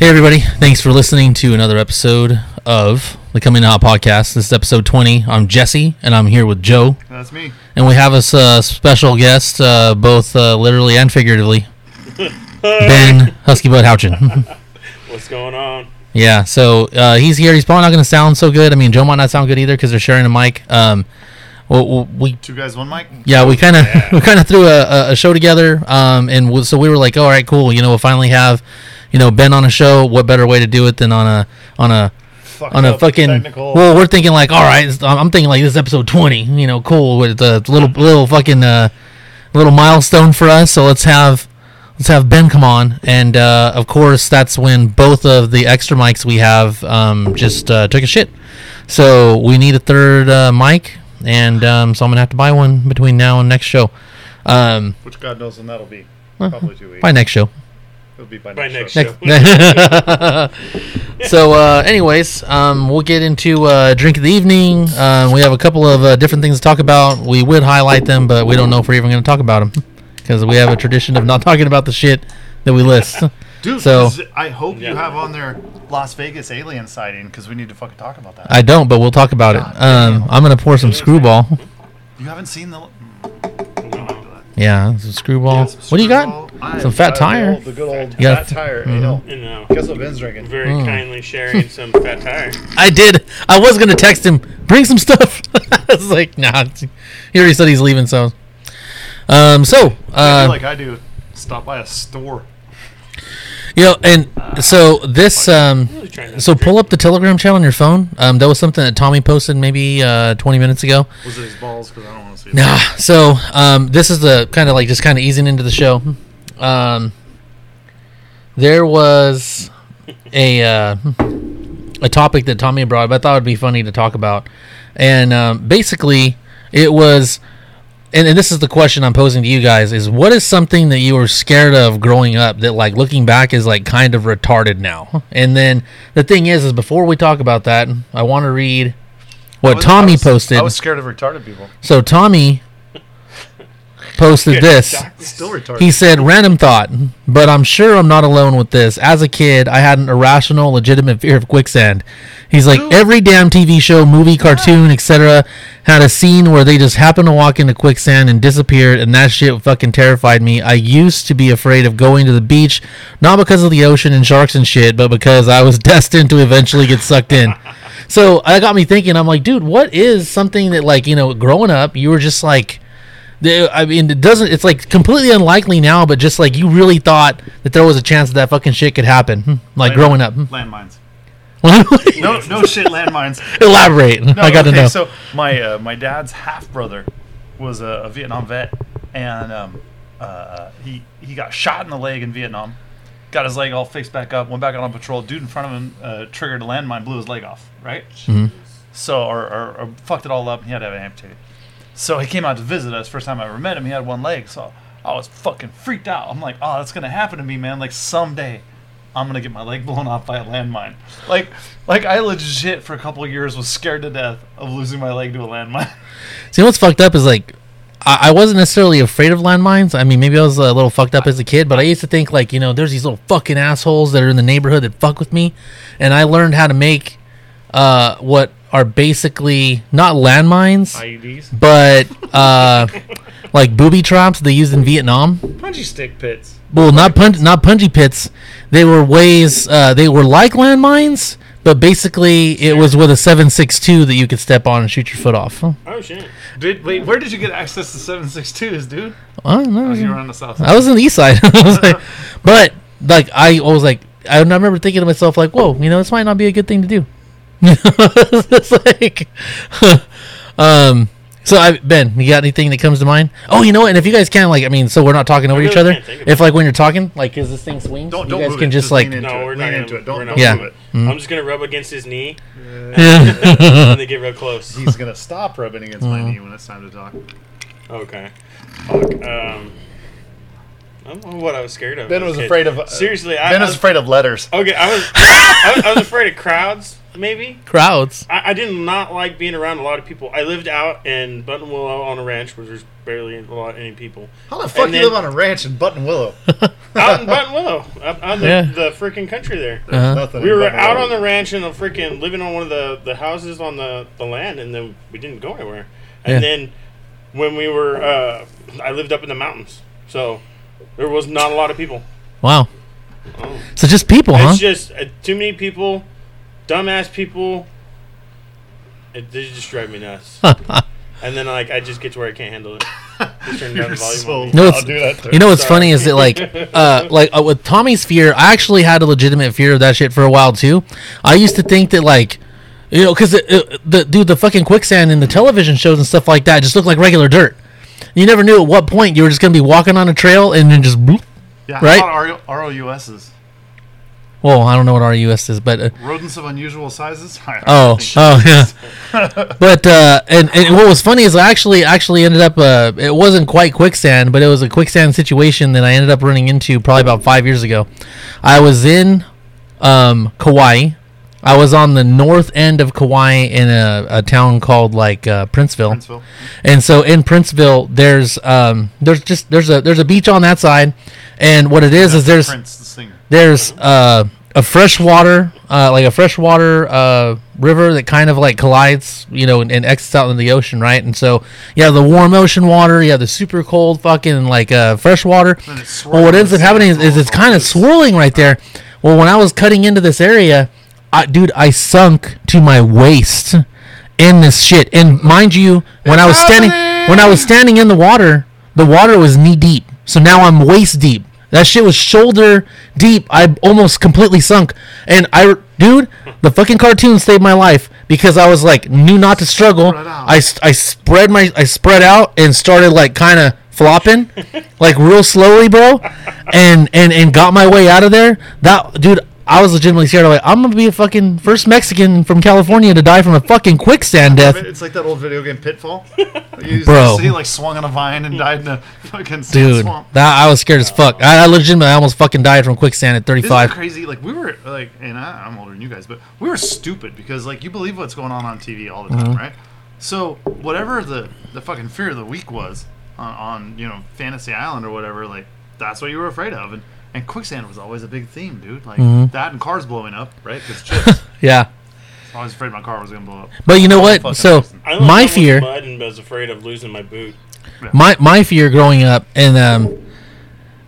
Hey, everybody. Thanks for listening to another episode of the Coming Out Podcast. This is episode 20. I'm Jesse, and I'm here with Joe. That's me. And we have us a special guest, uh, both uh, literally and figuratively, Ben Husky Butt Houchin. What's going on? yeah, so uh, he's here. He's probably not going to sound so good. I mean, Joe might not sound good either because they're sharing a mic. Um, well, we Two guys, one mic. yeah, we kind of we kind of threw a, a- a show together, um, and w- so we were like, all right, cool. You know, we'll finally have, you know, Ben on a show. What better way to do it than on a on a on a fucking? technical. Well, we're thinking like, all right, I'm thinking like this is episode 20. You know, cool with the little little fucking uh, little milestone for us. So let's have let's have Ben come on, and uh, of course that's when both of the extra mics we have um, just uh, took a shit. So we need a third uh, mic, and um, so I'm gonna have to buy one between now and next show. Um, Which God knows when that'll be. Probably two weeks. by next show. It'll be by By next, next show. show. so, uh, anyways, um, we'll get into uh, drink of the evening. Uh, we have a couple of uh, different things to talk about. We would highlight them, but we don't know if we're even going to talk about them because we have a tradition of not talking about the shit that we list. Dude, So- I hope Yeah. you have on there Las Vegas alien sighting because we need to fucking talk about that. I don't, but we'll talk about it. Um, I'm going to pour some screwball. you haven't seen the. Yeah, some screwball. Yeah, some what do you got? screwball. I- Some fat tire. The, old, the good old You got- fat tire. Mhm. You know, You know, guess what Ben's drinking? very Mm. kindly sharing some fat tire. I did. I was going to text him, bring some stuff. I was like, nah. He already said he's leaving, so. Um, so, I uh, do like I do. Stop by a store. You know, and so this, um, Really trying not so pull up the Telegram channel on your phone. Um, that was something that Tommy posted maybe uh, 20 minutes ago. Was it his balls? Because I don't want to see. Nah. So um, this is the kind of like just kind of easing into the show. Um, there was a uh, a topic that Tommy brought up. I thought it'd be funny to talk about, and um, basically it was. And, and this is the question I'm posing to you guys: Is what is something that you were scared of growing up that, like, looking back, is like kind of retarded now? And then the thing is, is before we talk about that, I want to read what was- Tommy I was, posted. I was scared of retarded people. So Tommy posted Yeah, this. He said, "Random thought, but I'm sure I'm not alone with this. As a kid, I had an irrational, legitimate fear of quicksand." He's like, Dude. every damn TV show, movie, cartoon, etc., had a scene where they just happened to walk into quicksand and disappeared, and that shit fucking terrified me. I used to be afraid of going to the beach, not because of the ocean and sharks and shit, but because I was destined to eventually get sucked in. So that got me thinking. I'm like, dude, what is something that, like, you know, growing up, you were just like, I mean, it doesn't. It's like completely unlikely now, but just like you really thought that there was a chance that that fucking shit could happen, Hmm. like growing up. Hmm. landmines. No, no shit, landmines. Elaborate. No, I got to okay, know. So my uh, my dad's half brother was a, a Vietnam vet, and um, uh, he he got shot in the leg in Vietnam. Got his leg all fixed back up. Went back out on patrol. Dude in front of him uh, triggered a landmine, blew his leg off. Right. Mhm. So or, or, or fucked it all up. And he had to have it amputated. So he came out to visit us. First time I ever met him, he had one leg. So I was fucking freaked out. I'm like, oh, that's gonna happen to me, man. Like someday. I'm gonna get my leg blown off by a landmine. Like, like I legit for a couple years was scared to death of losing my leg to a landmine. See, what's fucked up is like, I, I wasn't necessarily afraid of landmines. I mean, maybe I was a little fucked up as a kid, but I used to think like, you know, there's these little fucking assholes that are in the neighborhood that fuck with me, and I learned how to make uh, what are basically not landmines, IEDs, but uh, like booby traps they used in Vietnam. punji stick pits. Well, not pun- not punji pits. They were ways. Uh, they were like landmines, but basically it was with a seven six two that you could step on and shoot your foot off. Huh. Oh shit! Did wait? Where did you get access to 762s, dude? I don't know. Was you were on the south I was on the east side. I was like, but like I was like, I remember thinking to myself like, whoa, you know, this might not be a good thing to do. it's like, um. So I Ben, you got anything that comes to mind? Oh, you know what? And if you guys can, like, I mean, so we're not talking over really each other. can't think of If like when you're talking, like, is this thing swings? Don't you don't guys move can it. just, like, No, we're not into it. Don't, we're don't not Yeah. move it. I'm just gonna rub against his knee yeah. when they get real close. He's gonna stop rubbing against my Mm. knee when it's time to talk. Okay. Fuck. Um. I don't know what I was scared of. Ben was kid. afraid of. uh, Seriously, I, Ben I was afraid of letters. Okay, I was, I was I was afraid of crowds. Maybe Crowds. I, I did not like being around a lot of people. I lived out in Buttonwillow on a ranch, where there's barely a lot any people. How the fuck And do you then- live on a ranch in Buttonwillow? Out in Button Willow, out on the, Yeah. the freaking country there. Uh-huh. Nothing We were out Willow. on the ranch and the freaking living on one of the, the houses on the, the land, and then we didn't go anywhere. And Yeah. then when we were, uh, I lived up in the mountains, so there was not a lot of people. Wow. Oh. So just people, huh? It's just uh, too many people, dumbass people. It, they just drive me nuts. and then like I just get to where I can't handle it. Turn down You're the volume. so. No, it's- do that. Too. You know what's Sorry. funny is that like uh like uh, with Tommy's fear, I actually had a legitimate fear of that shit for a while too. I used to think that like you know cuz the dude the fucking quicksand in the television shows and stuff like that just looked like regular dirt. You never knew at what point you were just going to be walking on a trail and then just bloop. yeah, right? How about ROUSs? Well, I don't know what RUS is, but uh, Rodents of unusual sizes? Oh, oh yeah. but uh, and and what was funny is I actually actually ended up uh, it wasn't quite quicksand, but it was a quicksand situation that I ended up running into probably about five years ago. I was in um, Kauai. I was on the north end of Kauai in a, a town called like uh, Princeville. Princeville. And so in Princeville, there's um, there's just there's a there's a beach on that side, and what it is is there's Prince the singer. There's uh, a freshwater, uh, like a freshwater uh, river that kind of like collides, you know, and, and exits out in the ocean, right? And so you have the warm ocean water, you have the super cold fucking like uh, freshwater. Well, what ends up happening is, is it's kind of swirling right there. Well, when I was cutting into this area, I, dude, I sunk to my waist in this shit. And mind you, when I was standing, when I was standing in the water, the water was knee deep. So now I'm waist deep. That shit was shoulder deep. I almost completely sunk. And I, dude, the fucking cartoon saved my life because I was like knew not to struggle. I, out. I, s- I spread my I spread out and started like kind of flopping, like real slowly, bro, and and and got my way out of there. That dude, I was legitimately scared. I'm like, I'm gonna be a fucking first Mexican from California to die from a fucking quicksand death. It's like that old video game Pitfall. You Bro. to see like swung on a vine and died in a fucking sand Dude, swamp. that I was scared as fuck. I, I legitimately almost fucking died from quicksand at Isn't it 35. crazy? Like we were like, and I, I'm older than you guys, but we were stupid because like you believe what's going on on TV all the Mm-hmm. time, right? So whatever the the fucking fear of the week was on, on you know Fantasy Island or whatever, like that's what you were afraid of, and and quicksand was always a big theme, dude. Like Mm-hmm. that and cars blowing up, right? Because chips. Yeah, I was afraid my car was gonna blow up. but you know Fucking what? So. I my fear, mud and was afraid of losing my boot. my my fear growing up, and um,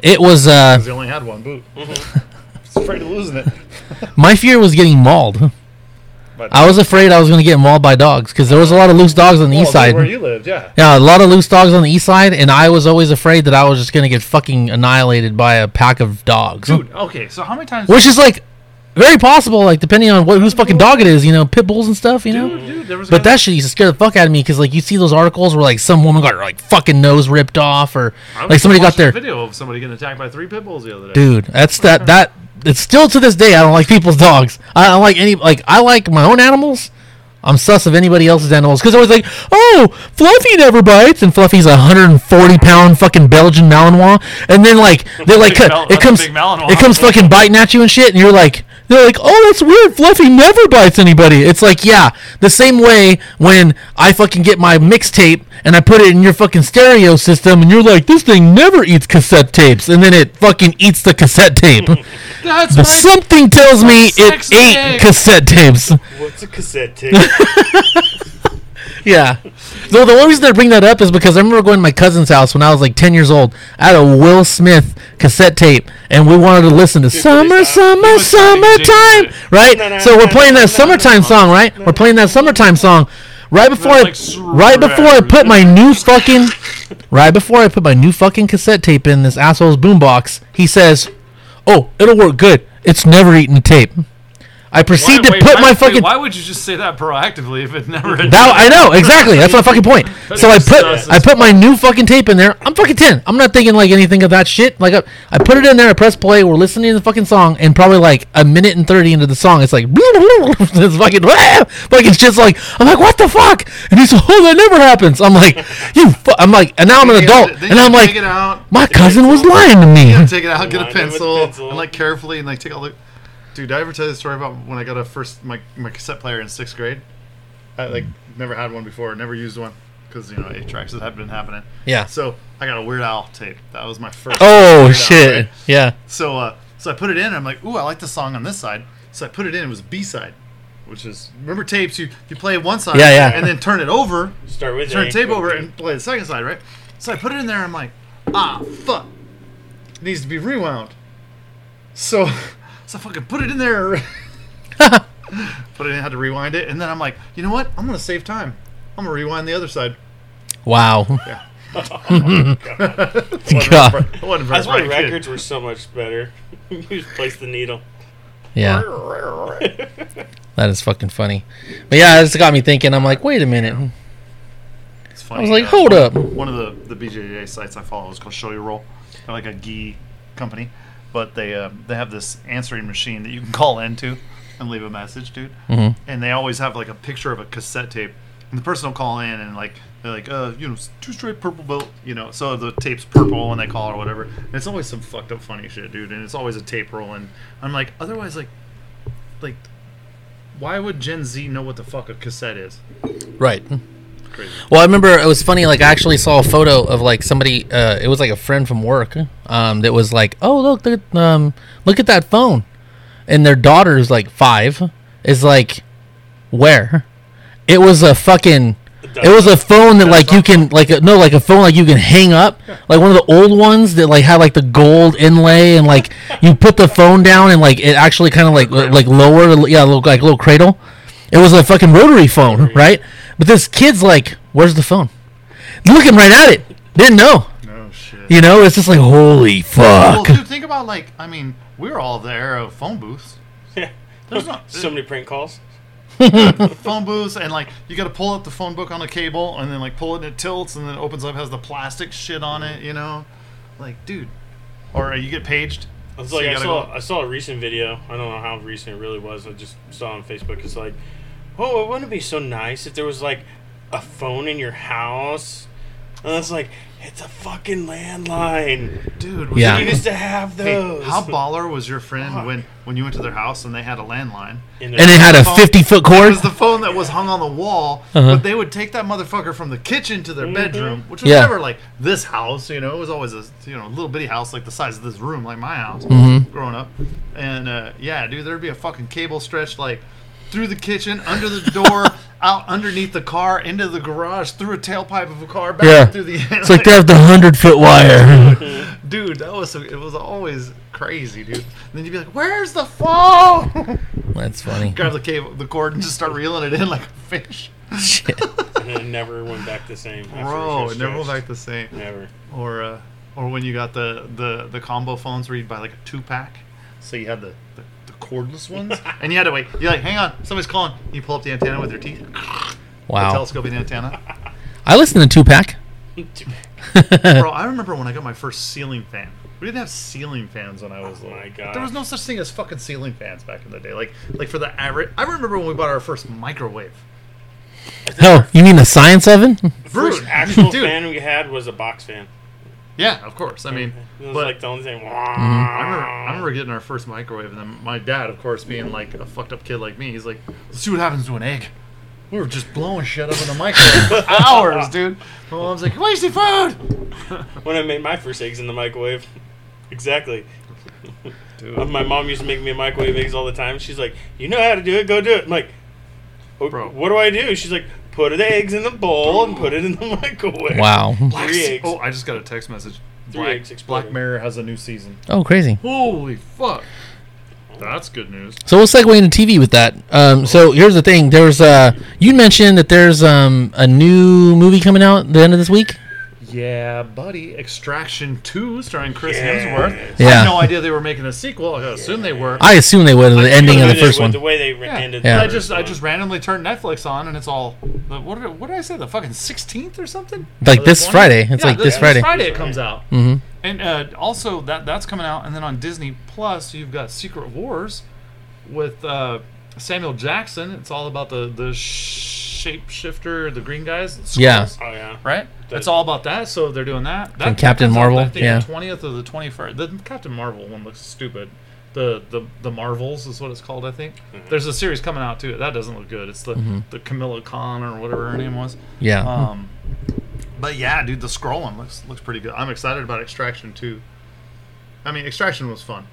it was Uh, they only had one boot. I was afraid of losing it. my fear was getting mauled. But I was afraid I was gonna get mauled by dogs because there was a lot of loose dogs on the Well, east side. where you lived, yeah. Yeah, a lot of loose dogs on the east side, and I was always afraid that I was just gonna get fucking annihilated by a pack of dogs. Dude, okay, so how many times? Which is like very possible, like depending on what whose fucking dog it is, you know, pit bulls and stuff, you know. dude, dude, But that shit used to scare the fuck out of me because like you see those articles where like some woman got her like fucking nose ripped off or like somebody got their video of somebody getting attacked by three pit bulls the other day. dude. That's that that. It's still to this day I don't like people's dogs. I don't like any like I like my own animals. I'm sus of anybody else's animals. Because I was like, oh, Fluffy never bites, and Fluffy's a 140 pound fucking Belgian Malinois, and then like they're like Mal- it comes it comes fucking biting at you and shit, and you're like, they're like, oh, that's weird. Fluffy never bites anybody. It's like, yeah, the same way when I fucking get my mixtape and I put it in your fucking stereo system, and you're like, this thing never eats cassette tapes, and then it fucking eats the cassette tape. That's But my something tells me it ate tape. cassette tapes. What's a cassette tape? Yeah. So the only reason I bring that up is because I remember going to my cousin's house when I was like 10 years old. I had a Will Smith cassette tape, and we wanted to listen to Summer, Summer, Summertime, right? So we're playing that summertime song, right? We're playing that summertime song. Right before I, right before I put my new fucking, right before I put my new fucking cassette tape in this asshole's boombox, he says, "Oh, it'll work good. It's never eaten tape." I proceed Why- to wait, put why- my wait, fucking Why would you just say that proactively if it never? That I know exactly. That's my fucking point. So I put I put my new fucking tape in there. I'm fucking ten. I'm not thinking like anything of that shit. Like I, I put it in there. I press play. We're listening to the fucking song, and probably like a minute and thirty into the song, it's like it's fucking like it's just like I'm like what the fuck? And he's like, oh that never happens. I'm like you. Fu-. I'm like and now I'm an adult, Then and I'm like out, my cousin was lying to me. take it out, get a Line it pencil, pencil. and like carefully and like take all the. Dude, did I ever tell you the story about when I got a first my my cassette player in sixth grade? I like never had one before, never used one. because you know eight tracks had been happening. Yeah. So I got a Weird Al tape. That was my first. Oh Weird Al, shit. right? Yeah. So uh, so I put it in. and I'm like, ooh, I like the song on this side. So I put it in. It was B side, which is remember tapes. You you play one side. Yeah, yeah. And then turn it over. Start with Turn the tape over and play the second side, right? So I put it in there. And I'm like, ah, fuck. It needs to be rewound. So, so I fucking put it in there. put it in, had to rewind it, and then I'm like, you know what? I'm gonna save time. I'm gonna rewind the other side. Wow. Yeah. God. God. I wasn't very That's why records were so much better. you just place the needle. Yeah. That is fucking funny. But yeah, it's got me thinking. I'm like, wait a minute. It's I was like, uh, hold up. One of the, the BJJ sites I follow is called Show Your Roll. They're like a gi company, but they uh, they have this answering machine that you can call into and leave a message, dude. Mhm. And they always have like a picture of a cassette tape, and the person will call in and like they're like, uh, you know, two straight purple belt, you know. So the tape's purple when they call or whatever. And it's always some fucked up funny shit, dude. And it's always a tape roll. And I'm like, otherwise, like, like, why would Gen Z know what the fuck a cassette is? Right. Crazy. Well, I remember it was funny. Like, I actually saw a photo of like somebody. Uh, it was like a friend from work. Um, that was like, "Oh, look, look, at- um, look at that phone," and their daughter's like five. Is like, where? It was a fucking. It was a phone that like you can like a, no like a phone like you can hang up like one of the old ones that like had like the gold inlay and like you put the phone down and like it actually kind of like like lower yeah like a little cradle. It was a fucking rotary phone, right? But this kid's like, "Where's the phone?" Looking right at it, didn't know. No shit. You know, it's just like, "Holy Well, fuck!" dude, think about like I mean, we were all there of phone booths. Yeah. There's not so many prank calls. phone booths, and like you got to pull up the phone book on a cable, and then like pull it and it tilts, and then it opens up, has the plastic shit on it, you know, like dude, or uh, you get paged. I was So like, I saw, go- I saw a recent video. I don't know how recent it really was. I just saw on Facebook. It's like, oh, it wouldn't be so nice if there was like a phone in your house? And it's like, it's a fucking landline. dude. was Yeah. You used to have Hey, those. how baller was your friend Fuck. when when you went to their house and they had a landline? In And it had a phone- fifty-foot cord? It was the phone that was hung on the wall, Uh-huh. but they would take that motherfucker from the kitchen to their Mhm. bedroom, which was Yeah. never like this house. You know, it was always a you know little bitty house like the size of this room, like my house, Mhm. growing up. And uh, yeah, dude, there'd be a fucking cable stretched like through the kitchen, under the door, out underneath the car, into the garage, through a tailpipe of a car, back Yeah. through the. It's like they have the hundred-foot wire. dude, that was so, it was always crazy, dude. And then you'd be like, "Where's the phone?" That's funny. Grab the cable, the cord, and just start reeling it in like a fish. Shit. and it never went back the same. after Bro, was it never went back the same. Never. Or uh, or when you got the, the, the combo phones where you'd buy like a two pack. So you had the, the, the cordless ones, and you had to wait. You're like, hang on, somebody's calling. You pull up the antenna with your teeth. The Wow. telescoping antenna. I listened to Tupac. Bro, I remember when I got my first ceiling fan. We didn't have ceiling fans when I was Oh little. my God. There was no such thing as fucking ceiling fans back in the day. Like like for the average. I remember when we bought our first microwave. Oh, you mean the science oven? The First actual dude. fan we had was a box fan. Yeah, of course. I mean, it was but like the only thing. Mm-hmm. I remember, I remember getting our first microwave, and then my dad, of course, being like a fucked up kid like me, he's like, "Let's see what happens to an egg." We were just blowing shit up in the microwave for hours, dude. My mom's like, "Wasting food." when I made my first eggs in the microwave. exactly. Dude. My mom used to make me microwave eggs all the time. She's like, "You know how to do it. Go do it." I'm like, "Oh, Bro. "What do I do?" She's like, "Put the eggs in the bowl and put it in the microwave." Wow. Three eggs. Oh, I just got a text message. Three Black, eggs exploded. Black Mirror has a new season. Oh, crazy. Holy fuck! That's good news. So we'll segue into TV with that. Um, so here's the thing. There's uh, you mentioned that there's um a new movie coming out at the end of this week. Yeah, buddy. Extraction 2 starring Chris Yes. Hemsworth. I Yeah. had no idea they were making a sequel. I assume they were. I assume they would at the ending of the first one. The way they Yeah. ended. Yeah. The I just first I just randomly turned Netflix on and it's all the, what did, what did I say the fucking 16th or something? Like Or this 20th? Friday. It's Yeah, like the- this Friday. Friday it comes out. Mm-hmm. And uh, also that that's coming out and then on Disney Plus you've got Secret Wars with uh, Samuel Jackson. It's all about the the shapeshifter, the green guys. the Yeah. Oh yeah. Right? That- It's all about that, so they're doing that. that From Captain comes out, Marvel, I think yeah. twentieth of the twenty first. The Captain Marvel one looks stupid. The, the the Marvels is what it's called, I think. Mm-hmm. There's a series coming out too. That doesn't look good. It's the Mhm. the Camilla Khan or whatever her name was. Yeah. Um, But yeah, dude, the Skrull one looks looks pretty good. I'm excited about Extraction too. I mean, Extraction was fun.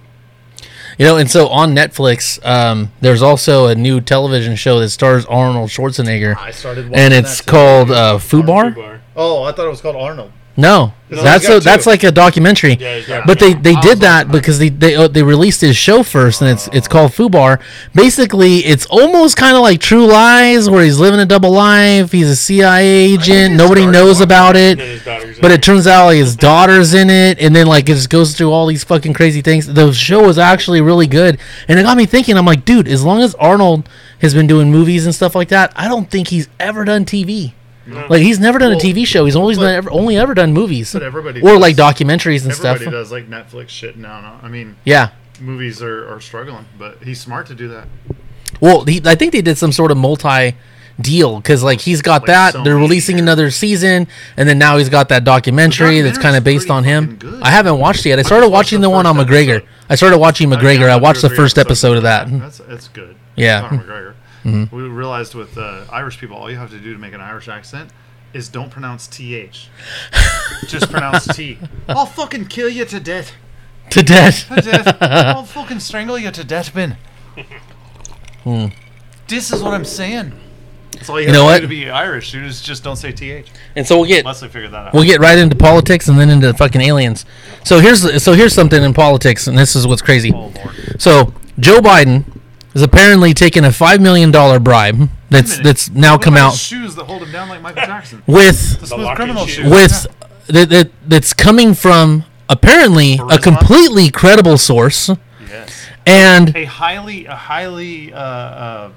You know, and so on Netflix, um, there's also a new television show that stars Arnold Schwarzenegger, I started, and it's called uh, Fubar. Fubar. Oh, I thought it was called Arnold. No, No, that's a, that's like a documentary. Yeah, But they, they did that because they they uh, they released his show first, and it's it's called Fubar. Basically, it's almost kind of like True Lies, where he's living a double life. He's a CIA agent. Nobody knows about it. then his daughter's in But it. it turns out like, his daughter's in it, and then like it just goes through all these fucking crazy things. The show was actually really good, and it got me thinking. I'm like, dude, as long as Arnold has been doing movies and stuff like that, I don't think he's ever done TV. Like he's never done Well, a TV show. He's always but- ever, only ever done movies But everybody or does. like documentaries and Everybody stuff. does like Netflix shit now. No? I mean, Yeah. movies are, are struggling, but he's smart to do that. Well, he, I think they did some sort of multi deal because like he's got Like that. Sony They're releasing another season, and then now he's got that documentary that's kind of based on him. good. I haven't watched it yet. I started watched watching the the one on McGregor. episode. I started watching McGregor. I got watched the first episode of that. That's it's good. Yeah. Mm-hmm. We realized with uh, Irish people, all you have to do to make an Irish accent is don't pronounce th. Just pronounce t. I'll fucking kill you to death. To death. To death. I'll fucking strangle you to death, bin. Hmm. This is what I'm saying. That's all you, You know what? to be Irish, dude. Is just don't say th. And so we'll get Unless they figure that out. we'll get right into politics and then into fucking aliens. So here's so here's something in politics, and this is what's crazy. oh lord. So Joe Biden is apparently taking a five million dollar bribe that's that's now What come about out shoes that hold him down like Michael Jackson. with The smooth locking criminal shoes. shoes. with that, that that's coming from apparently a Burisma? completely credible source yes. and a highly a highly uh, uh,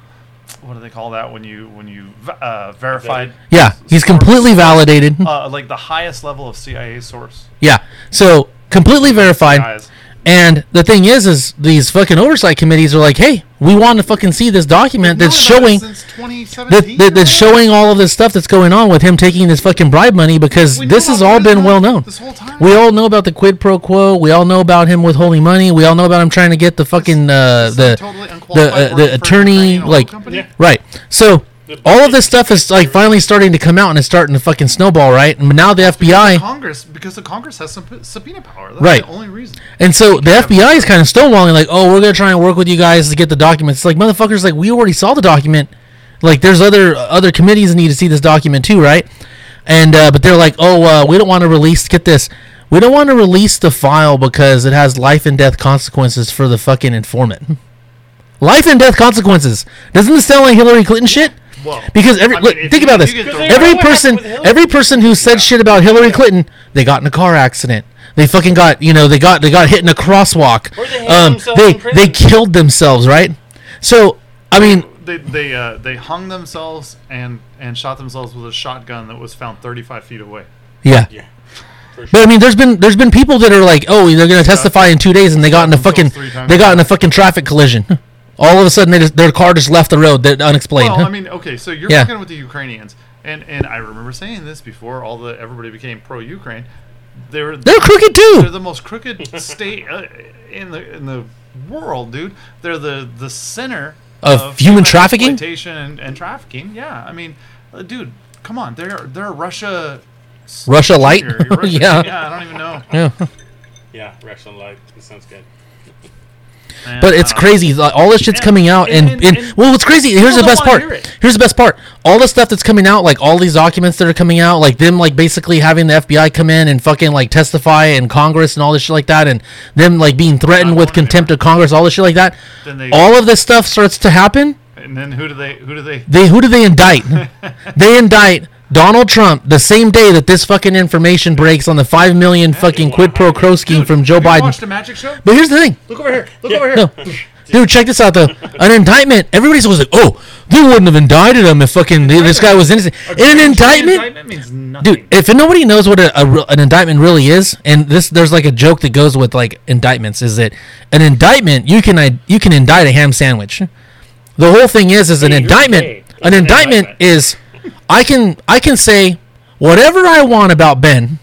what do they call that when you when you v- uh, verified yeah he's completely validated uh, like the highest level of CIA source yeah so completely verified guys. And the thing is is these fucking oversight committees are like hey we want to fucking see this document that's Known about it showing that, that, that's showing all of this stuff that's going on with him taking this fucking bribe money because We this has all been well known this whole time. we all know about the quid pro quo we all know about him withholding money we all know about him trying to get the fucking uh, the totally the uh, the attorney like. Yeah. right so The all of this stuff is like finally starting to come out and it's starting to fucking snowball right? And now the Because the fbi Congress because the Congress has some subpoena power. That's Right. the only reason. and so the fbi is kind of stonewalling like oh we're gonna try and work with you guys to get the documents. It's like motherfuckers like we already saw the document. Like there's other other committees that need to see this document too right? And uh, but they're like oh uh, we don't want to release get this. We don't want to release the file because it has life and death consequences for the fucking informant. Life and death consequences. Doesn't this sound like hillary clinton shit Well, because every I mean, look, think you- about this. you get Because thrown- they- Every person, every person who said shit about Hillary Clinton, they got in a car accident. They fucking got, you know, they got they got hit in a crosswalk. Or they Um, they they killed themselves, right? So I mean, they they uh, they hung themselves and and shot themselves with a shotgun that was found 35 feet away. yeah. Yeah. For But. I mean, there's been there's been people that are like, oh, they're gonna testify in two days, and they got in a fucking they got in a fucking traffic collision. All of a sudden, they just, their car just left the road. That unexplained. Well, I mean, okay, so you're Yeah. working with the Ukrainians, and and I remember saying this before all the everybody became pro-Ukraine. They were they're crooked too. they're the most crooked state uh, in the in the world, dude. They're the the center Of human trafficking? exploitation, and, and trafficking. Yeah, I mean, uh, dude, come on, they're they're Russia. Russia light. You're- you're Russia- yeah. yeah, I don't even know. Yeah. Yeah, Russian life. That sounds good. Man, But it's crazy. like, All this shit's And- coming out, and, and- and, and well, what's crazy? Here's the best part. Here's the best part. All the stuff that's coming out, like all these documents that are coming out, like them, like basically having the FBI come in and fucking like testify in Congress and all this shit like that, and them like being threatened with contempt of Congress, all this shit like that. They- all of this stuff starts to happen. And then who do they who do they They who do they indict? they indict Donald Trump the same day that this fucking information breaks on the five million fucking quid pro quo scheme Dude, from Joe have you Biden. watched a magic show? But here's the thing. Look over here. Look Yeah. over here. No. Dude, check this out though. An indictment. Everybody's always like, "Oh, they wouldn't have indicted him if fucking this guy was innocent." In an jury indictment, means nothing. dude. If nobody knows what a, a an indictment really is, and this there's like a joke that goes with like indictments, is that an indictment you can I- you can indict a ham sandwich. The whole thing is is an Hey, indictment. gay. An an indictment indictment. is I can I can say whatever I want about Ben.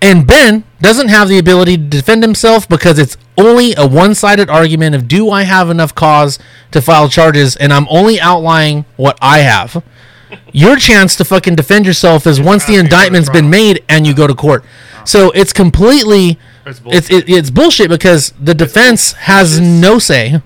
And Ben doesn't have the ability to defend himself because it's only a one sided argument of do I have enough cause to file charges, and I'm only outlining what I have. your chance to fucking defend yourself is once the after you go to indictment's been made and you go to court. So it's completely It's it's it, it's bullshit because the defense has no say.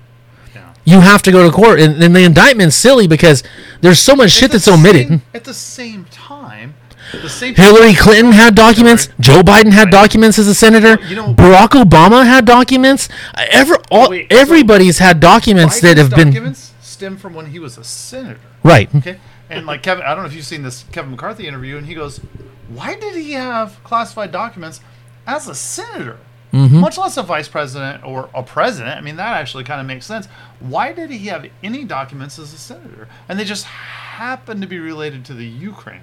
You have to go to court, and, and the indictment's silly because there's so much shit that's omitted. same- at the same time, the same Hillary Clinton had documents. Joe Biden had documents as a senator. You know- Barack Obama had documents. Ever, all, Wait, so everybody's had documents that Biden's have been documents stem from when he was a senator. right. Okay, and like Kevin, I don't know if you've seen this Kevin McCarthy interview, and he goes, "Why did he have classified documents as a senator, Mm-hmm. much less a vice president or a president?" I mean, that actually kind of makes sense. Why did he have any documents as a senator? And they just happen to be related to the Ukraine,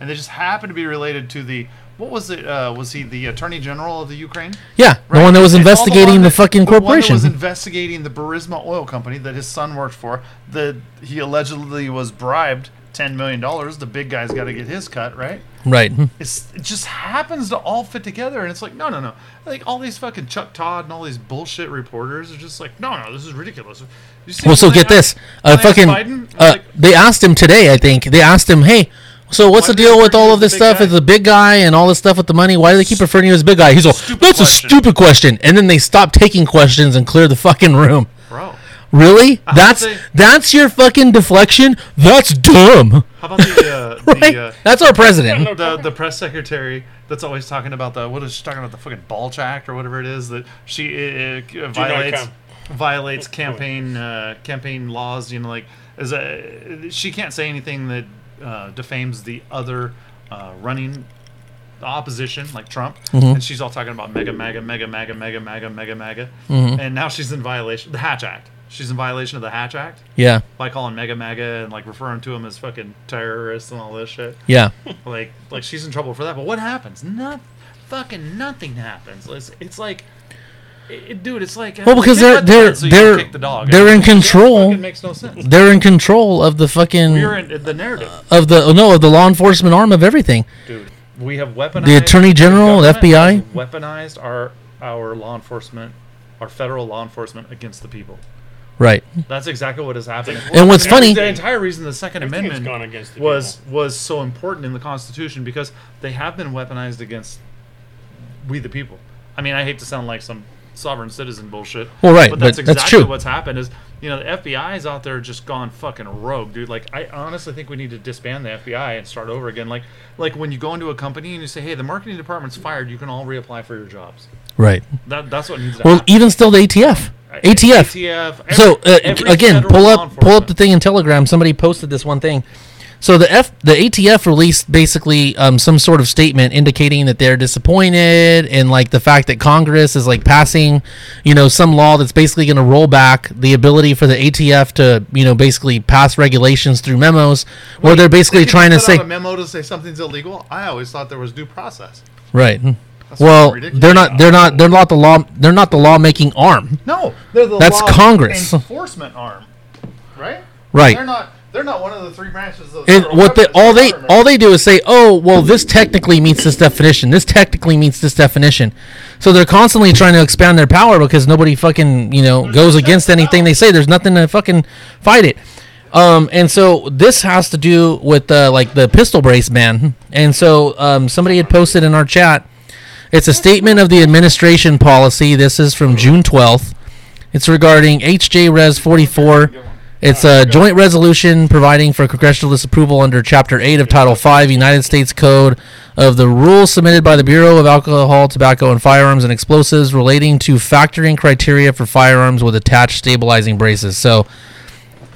and they just happen to be related to the what was it? Uh, was he the attorney general of the Ukraine? Yeah, the one that was investigating the, that- fucking the one that corporation. was investigating the Burisma oil company that his son worked for. That he allegedly was bribed ten million dollars. The big guy's got to get his cut, right? right. It's, it just happens to all fit together, and it's like, no, no, no. Like all these fucking Chuck Todd and all these bullshit reporters are just like, no, no, this is ridiculous. You see Well, so get this. Uh, when they asked fucking. Biden, Uh, like, they asked him today. I think they asked him, "Hey, so what's the deal with all of this stuff? guy?" The big guy and all this stuff with the money. Why do they keep referring to you as big guy?" He's like, "That's a stupid question." And then they stop taking questions and clear the fucking room. bro. Really? How That's about they- that's your fucking deflection. That's dumb. How about the uh, Right? the uh, that's our president. the the press secretary that's always talking about the what is she talking about the fucking Hatch Act or whatever it is that she uh, uh, violates violates campaign uh, campaign laws. You know, like is a, she can't say anything that uh, defames the other uh, running opposition like Trump, Mm-hmm. and she's all talking about MAGA MAGA MAGA MAGA MAGA MAGA MAGA MAGA, Mm-hmm. and now she's in violation the Hatch Act. She's in violation of the Hatch Act Yeah, by calling MAGA MAGA and like referring to him as fucking terrorists and all this shit yeah. like like she's in trouble for that. But what happens? Not fucking nothing happens. It's, it's like, it, dude, it's like uh, Well, because they're they're they're they're in control. It makes no sense. They're in control of the fucking We're in the narrative, of the oh, no of the law enforcement arm of everything. dude. We have weaponized The Attorney General, the FBI? weaponized our our law enforcement, our federal law enforcement against the people. Right. That's exactly what is happening. And what's funny- the entire reason the Second Amendment gone against the was was so important in the Constitution because they have been weaponized against we the people. I mean, I hate to sound like some sovereign citizen bullshit. Well, right, but that's but that's exactly true. what's happened. Is you know the FBI is out there just gone fucking rogue, dude. Like I honestly think we need to disband the FBI and start over again. Like like when you go into a company and you say, hey, the marketing department's fired, you can all reapply for your jobs. Right. That that's what needs to Well, happen. even still, the ATF. ATF. ATF. so uh, again, pull up pull up the thing in Telegram. Somebody posted this one thing. So the F the ATF released basically um, some sort of statement indicating that they're disappointed in like the fact that Congress is like passing, you know, some law that's basically going to roll back the ability for the ATF to you know basically pass regulations through memos where they're basically They trying to say a memo to say something's illegal. I always thought there was due process. right. That's Well, they're not. They're not. They're not the law. They're not the law-making arm. No, they're the That's Congress. enforcement arm, right? Right. They're not. They're not one of the three branches of. And what they all they Government. all they do is say, "Oh, well, this technically meets this definition. This technically meets this definition." So they're constantly trying to expand their power because nobody fucking you know goes no against anything they say. There's nothing to fucking fight it. Um, and so this has to do with uh, like the pistol brace ban. And so um, somebody had posted in our chat. It's a statement of the administration policy. This is from June 12th. It's regarding HJ Res 44. It's a joint resolution providing for congressional disapproval under Chapter 8 of Title 5 United States Code of the rules submitted by the Bureau of Alcohol, Tobacco, and Firearms and Explosives relating to factoring criteria for firearms with attached stabilizing braces. So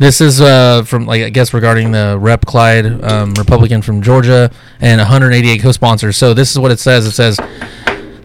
this is uh, from, like, I guess, regarding the Rep. Clyde, um, Republican from Georgia, and 188 co-sponsors. So this is what it says. It says.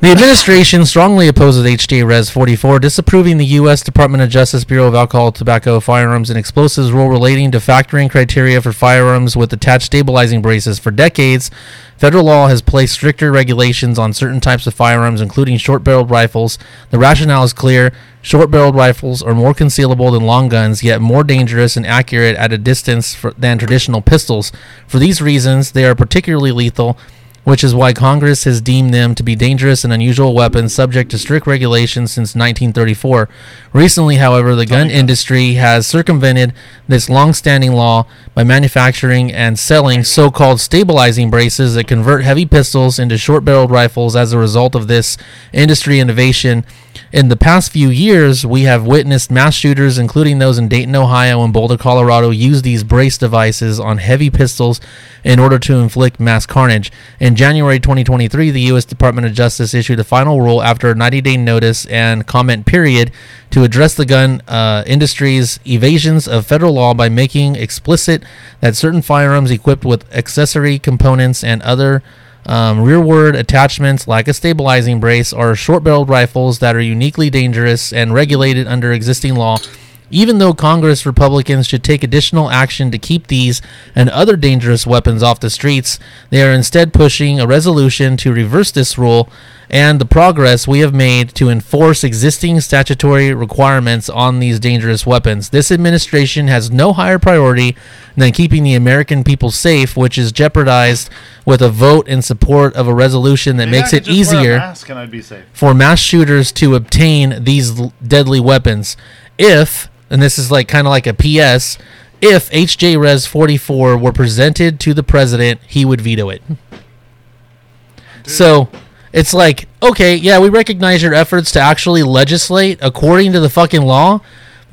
The administration strongly opposes HJ Res 44, disapproving the U.S. Department of Justice Bureau of Alcohol, Tobacco, Firearms, and Explosives rule relating to factoring criteria for firearms with attached stabilizing braces. For decades, federal law has placed stricter regulations on certain types of firearms, including short barreled rifles. The rationale is clear. Short barreled rifles are more concealable than long guns, yet more dangerous and accurate at a distance for, than traditional pistols. For these reasons, they are particularly lethal which is why Congress has deemed them to be dangerous and unusual weapons subject to strict regulations since 1934. Recently, however, the gun industry has circumvented this long-standing law by manufacturing and selling so-called stabilizing braces that convert heavy pistols into short-barreled rifles as a result of this industry innovation. In the past few years, we have witnessed mass shooters, including those in Dayton, Ohio, and Boulder, Colorado, use these brace devices on heavy pistols in order to inflict mass carnage. In January 2023, the U.S. Department of Justice issued a final rule after a 90 day notice and comment period to address the gun uh, industry's evasions of federal law by making explicit that certain firearms equipped with accessory components and other um, rearward attachments, like a stabilizing brace, are short barreled rifles that are uniquely dangerous and regulated under existing law. Even though Congress Republicans should take additional action to keep these and other dangerous weapons off the streets, they are instead pushing a resolution to reverse this rule and the progress we have made to enforce existing statutory requirements on these dangerous weapons. This administration has no higher priority than keeping the American people safe, which is jeopardized with a vote in support of a resolution that Maybe makes it could just wear a easier mask and I'd be safe. for mass shooters to obtain these deadly weapons if and this is like kind of like a PS if HJ Res 44 were presented to the president he would veto it. So it's like okay yeah we recognize your efforts to actually legislate according to the fucking law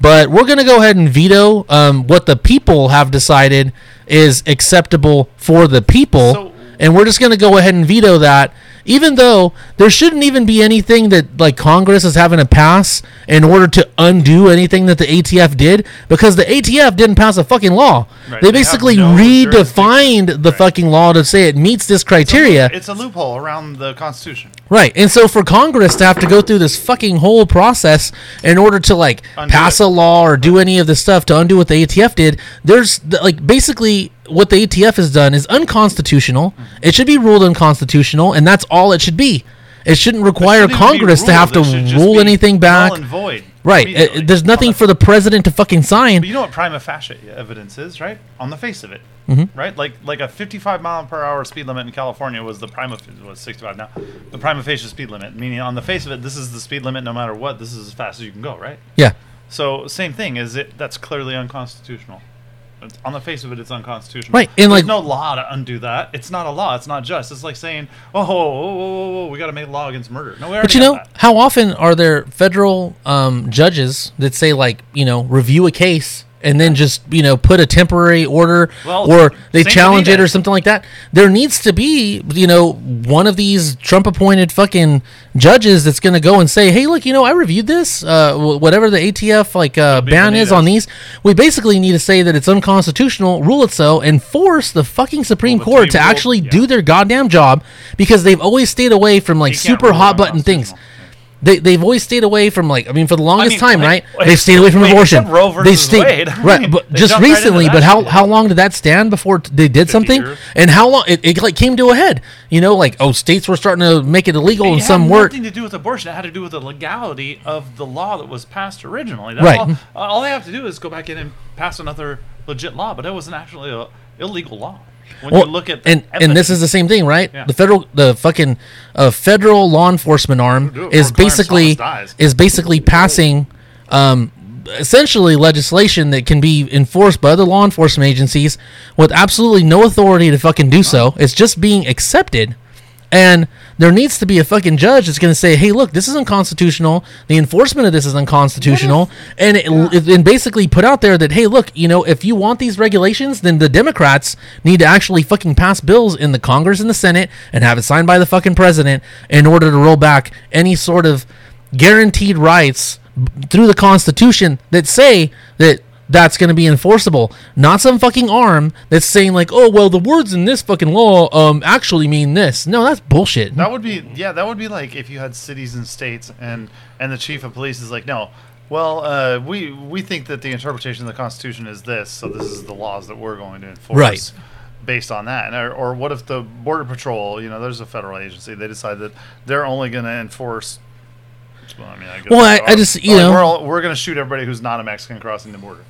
but we're going to go ahead and veto um, what the people have decided is acceptable for the people. So- and we're just going to go ahead and veto that even though there shouldn't even be anything that like congress is having to pass in order to undo anything that the atf did because the atf didn't pass a fucking law Right, they they basically no redefined the Right. fucking law to say it meets this criteria It's a loophole around the Constitution. Right. And so for Congress to have to go through this fucking whole process in order to like Undo pass it. a law or do any of this stuff to undo what the ATF did, there's like basically what the ATF has done is unconstitutional. It should be ruled unconstitutional and that's all it should be. It shouldn't require Shouldn't Congress to have to ruled, it should just rule anything back. Null and void. Right. Uh, there's nothing the- for the president to fucking sign. But you know what prima facie evidence is, right? On the face of it, Mm-hmm. right? Like like a 55 mile per hour speed limit in California was the prima was 65 now, the prima facie speed limit. Meaning on the face of it, this is the speed limit no matter what. This is as fast as you can go, right? Yeah. So same thing is it that's clearly unconstitutional. On the face of it, it's unconstitutional. Right, and, There's like- no law to undo that. It's not a law. It's not just. It's like saying, "Oh, whoa, whoa, whoa, whoa, whoa, we got to make a law against murder." No, we already But you know, that. how often are there federal um, judges that say like, you know, review a case and then just you know put a temporary order Well, or they challenge it or something like that? There needs to be you know one of these Trump-appointed fucking judges that's going to go and say, hey, look, you know, I reviewed this, uh, whatever the ATF like uh, ban is on these. We basically need to say that it's unconstitutional, rule it so, and force the fucking Supreme Well, Court to ruled- actually yeah. do their goddamn job because they've always stayed away from like super hot button things. They, they've always stayed away from like I mean for the longest mean, time wait, right they've stayed away from wait, abortion they stayed Wade. Right but they just jumped right recently but how how long did that stand before t- they did something years. and how long it, it like came to a head you know like oh states were starting to make it illegal It and had some weren't nothing to do with abortion. It had to do with the legality of the law that was passed originally. That's Right. All, all they have to do is go back in and pass another legit law, but it wasn't actually a illegal law. When Well, you look at the and and this is the same thing, right? Yeah. The federal, the fucking uh, federal law enforcement arm Do it is basically is basically passing, um, essentially legislation that can be enforced by other law enforcement agencies with absolutely no authority to fucking do so. It's just being accepted. And there needs to be a fucking judge that's going to say, "Hey, look, this is unconstitutional. The enforcement of this is unconstitutional," and it, and basically put out there that, "Hey, look, you know, if you want these regulations, then the Democrats need to actually fucking pass bills in the Congress and the Senate and have it signed by the fucking president in order to roll back any sort of guaranteed rights b- through the Constitution that say that." That's going to be enforceable, not some fucking arm that's saying like, "Oh, well, the words in this fucking law um actually mean this." No, that's bullshit. That would be yeah. That would be like if you had cities and states, and and the chief of police is like, no, well, uh, we we think that the interpretation of the Constitution is this, so this is the laws that we're going to enforce. Right. Based on that, or, or what if the border patrol? You know, there's a federal agency. They decide that they're only going to enforce. Well, I mean, I guess Well, I- they I just, you know- we're all, we're going to shoot everybody who's not a Mexican crossing the border.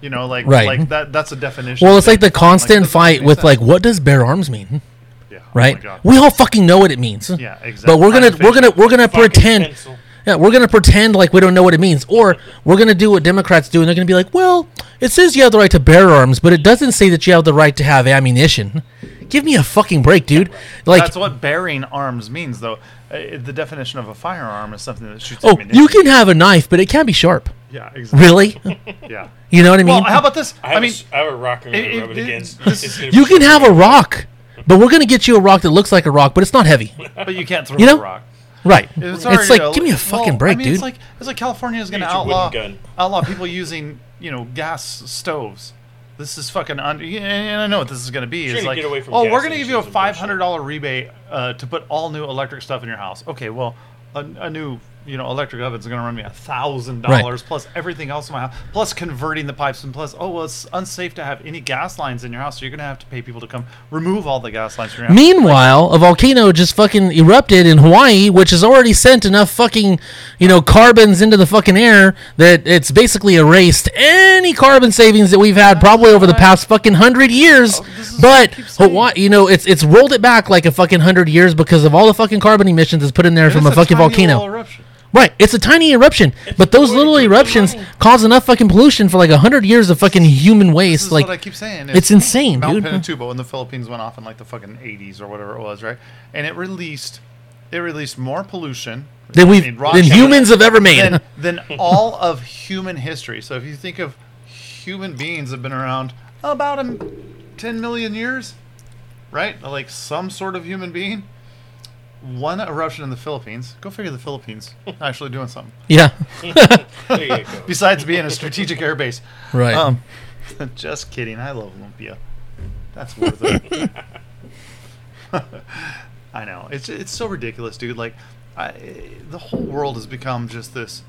You know, like Right. like that. That's a definition. Well, it's like the constant doesn't fight with sense. like, what does bear arms mean? Yeah. Oh right? God. we all fucking know what it means. Yeah, exactly. But we're gonna we're gonna we're gonna pretend. pencil. Yeah, we're gonna pretend like we don't know what it means, or we're gonna do what Democrats do, and they're gonna be like, "Well, it says you have the right to bear arms, but it doesn't say that you have the right to have ammunition." Give me a fucking break, dude. Like, That's what bearing arms means, though. Uh, the definition of a firearm is something that shoots oh, ammunition. you can have a knife, but it can't be sharp. Yeah, exactly. Really? Yeah. You know what I mean? Well, how about this? I have, I mean, a s I have a rock I'm gonna it- rub it it- against. this- you can have a rock, but we're gonna get you a rock that looks like a rock, but it's not heavy. but you can't throw You know? a rock. Right. It's, It's, already like, a- give me a fucking well, break, I mean, dude. It's like it's like California is going to Get your wooden outlaw outlaw people using you know gas stoves. This is fucking un- and I know what this is going to be. It's like, get away from oh, we're going to give you a stations and bullshit. five hundred dollar rebate uh, to put all new electric stuff in your house. Okay, well, a, a new you know electric oven is going to run me a thousand dollars plus everything else in my house, plus converting the pipes, and plus oh well, it's unsafe to have any gas lines in your house, so you're going to have to pay people to come remove all the gas lines from your house. Meanwhile, a volcano just fucking erupted in Hawaii, which has already sent enough fucking, you know, carbons into the fucking air that it's basically erased any carbon savings that we've had probably over the past fucking hundred years. Oh, this is what I But. Hawaii, you know, it's it's rolled it back like a fucking hundred years because of all the fucking carbon emissions that's put in there And from a fucking volcano. eruption. Right, it's a tiny eruption, but those little eruptions cause enough fucking pollution for like a hundred years of fucking human waste. Like what I keep saying. it's insane, Mount dude. Pinatubo in the Philippines went off in like the fucking 80s or whatever it was, right? And it released, it released more pollution That we've I mean, rock than humans have ever made. than, than all of human history. So if you think of human beings have been around about a, 10 million years, right? Like some sort of human being. One eruption in the Philippines. Go figure the Philippines actually doing something yeah, There you go. besides being a strategic air base. right. Um, just kidding. I love Olympia. That's worth it. I know it's it's so ridiculous, dude. Like, I, the whole world has become just this.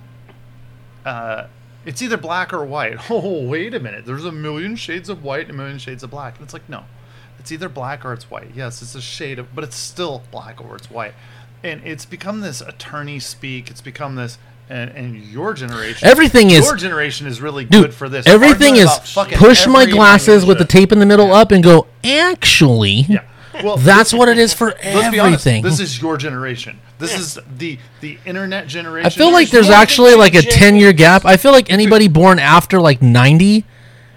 Uh, it's either black or white. Oh, wait a minute. There's a million shades of white and a million shades of black. And it's like, no, it's either black or it's white. Yes, it's a shade of, but it's still black or it's white. And it's become this attorney speak. It's become this, and, and your generation. Everything is- your generation is really Dude, good for this. everything is push my glasses with the tape in the middle up and go, actually, Yeah. Well, that's what it is for let's be honest. everything. This is your generation. This is the the internet generation. I feel like there's than actually like a 10 year gap. I feel like anybody born after like 90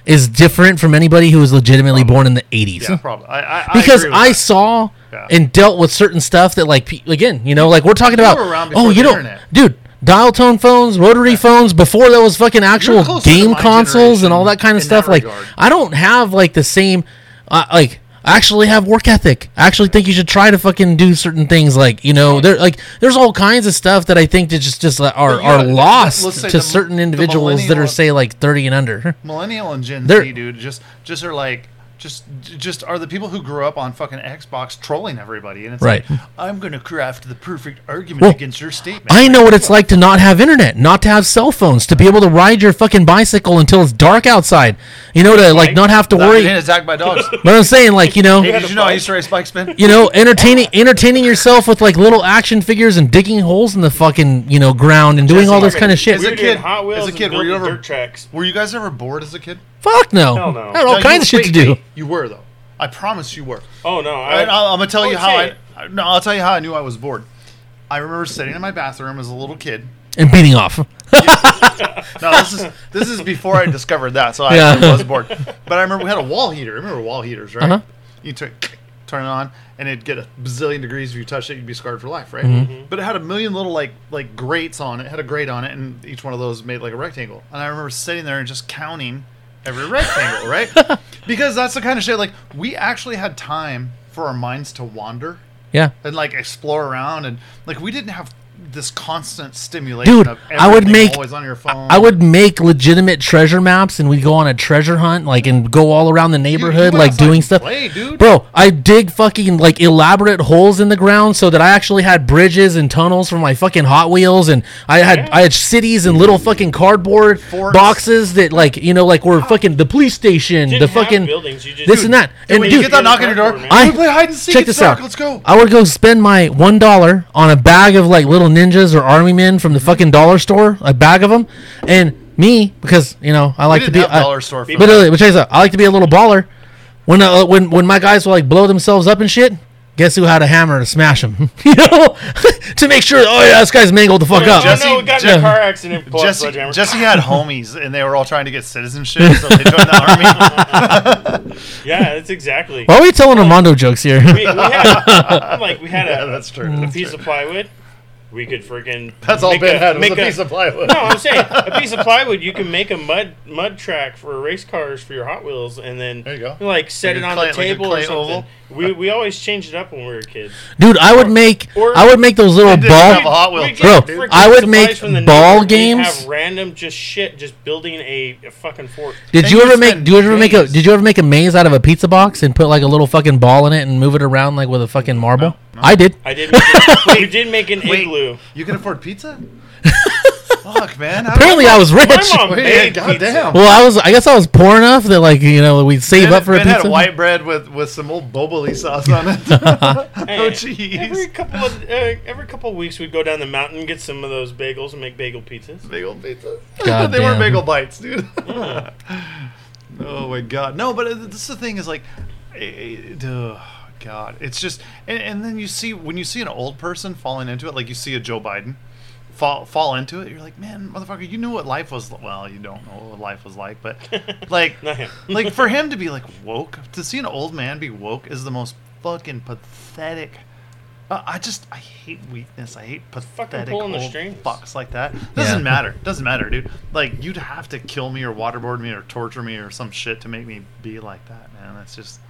is different from anybody who was legitimately born in the 80s. yeah, probably. I, I, because I, I, saw Yeah. and dealt with certain stuff that like again, you know, like we're talking about. oh, you know, dude, dial tone phones, rotary phones before there was fucking actual game consoles and all that kind of stuff. Like regard. I don't have like the same, uh, like. Actually have work ethic. I actually think you should try to fucking do certain things. Like you know, there like there's all kinds of stuff that I think that just just uh, are But are lost to the- certain individuals that are say like 30 and under. millennial and Gen Z, dude, just just are like just just are the people who grew up on fucking Xbox trolling everybody, and it's Right. like I'm gonna craft the perfect argument Well, against your statement. I know what it's like to not have internet, not to have cell phones, to be able to ride your fucking bicycle until it's dark outside. You know, to like Right. not have to Not worry. getting attacked by dogs. But I'm saying, like, you know, hey, did you know I used to race bike spin? you know, entertaining entertaining yourself with like little action figures and digging holes in the fucking you know ground and doing Jesse, all this I kind of shit. as We a kid- Hot Wheels as a and kid, were you ever- dirt tracks. Were you guys ever bored as a kid? Fuck no. Hell no. I had all No, kinds you- of shit wait, to do. wait, you were though. I promise you were. Oh no! I, I'm gonna tell you how say I. No, I'll tell you how I knew I was bored. I remember sitting in my bathroom as a little kid. And beating off. No, this is this is before I discovered that, so I Yeah. actually was bored. But I remember we had a wall heater. I remember wall heaters, right? Uh-huh. You turn turn it on, and it'd get a bazillion degrees if you touched it. You'd be scarred for life, right? Mm-hmm. But it had a million little like like grates on it. it. Had a grate on it, and each one of those made like a rectangle. And I remember sitting there and just counting every rectangle, right? Because that's the kind of shit like we actually had time for our minds to wander Yeah. and like explore around and like we didn't have this constant stimulation Dude, of I would make always on your phone. I would make legitimate treasure maps and we'd go on a treasure hunt like and go all around the neighborhood went like doing stuff. play, dude. Bro, I dig fucking like elaborate holes in the ground so that I actually had bridges and tunnels for my fucking Hot Wheels and I had I had cities and little fucking cardboard Forts. boxes that like you know like were ah. fucking the police station, the fucking buildings, you just- this and that. And when dude, you get that knock on your door, cardboard, I we play hide and seek. check this dark, out. Let's go. I would go spend my one dollar on a bag of like little ninjas or army men from the fucking dollar store, a bag of them, and me because you know I like to didn't be have I- dollar store for But that. uh, but check. I like to be a little baller. When uh, when when my guys will like blow themselves up and shit, guess who had a hammer to smash him? you know, to make sure. Oh yeah, this guy's mangled the fuck No, up. Jesse- no, got in a car accident. Jesse. Jesse had homies, and they were all trying to get citizenship, so they joined the army. Yeah, that's exactly. Why are we telling Armando jokes here? we, we had like we had a, Yeah, that's true. a That's piece true. of plywood. We could freaking That's all make Ben a- had was make a piece of plywood. No, I'm saying a piece of plywood. You can make a mud mud track for race cars for your Hot Wheels, and then There you go. like set Like it on clay- the like a table clay or something. oval? We we always changed it up when we were kids. Dude, I would make Or- I would make those little didn't have a ball. Hot Wheel We'd truck, get Bro, freaking I would make the ball games. Have random just shit, just building a, a fucking fort. Did And you you ever make? spend Do you ever make a? Did you ever make a maze out of a pizza box and put like a little fucking ball in it and move it around like with a fucking marble? I did. I did. Make it, we did make an Wait, igloo. you can afford pizza? Fuck, man. How- Apparently, I was rich. My mom Wait, made goddamn. pizza. Well, I was. I guess I was poor enough that like you know we'd save Ben, up for a pizza. had white bread with, with some old boboli sauce on it. oh, Hey, jeez. Every couple of uh, every couple of weeks, we'd go down the mountain and get some of those bagels and make bagel pizzas. Bagel pizza. God they weren't bagel bites, dude. oh my god. No, but uh, this is the thing is like, eh, eh, oh god, it's just, and, and then you see when you see an old person falling into it, like you see a Joe Biden fall fall into it, you're like, man, motherfucker, you knew what life was. Well, you don't know what life was like, but like, like for him to be like woke, to see an old man be woke is the most fucking pathetic. Uh, I just I hate weakness. I hate pathetic pulling the old strings. fucks like that. Doesn't Yeah. matter. Doesn't matter, dude. Like you'd have to kill me or waterboard me or torture me or some shit to make me be like that, man. That's just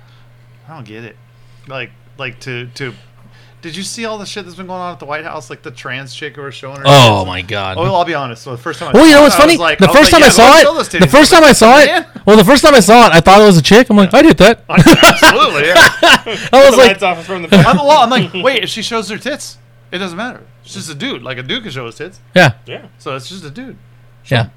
I don't get it. Like like to to did you see all the shit that's been going on at the White House? Like the trans chick who was showing her. Oh tits? my god. Oh, I'll be honest. So the first time. I Well, you know it, what's I funny? like- the oh, first like, time I saw go show those it, the first time I saw Man. it, well, the first time I saw it, I thought it was a chick. I'm like, I did that. Absolutely. Yeah. I was The like, lights off from the back. I'm, well, I'm like, wait, if she shows her tits, it doesn't matter. It's just a dude. Like a dude can show his tits. yeah, yeah. So it's just a dude. yeah.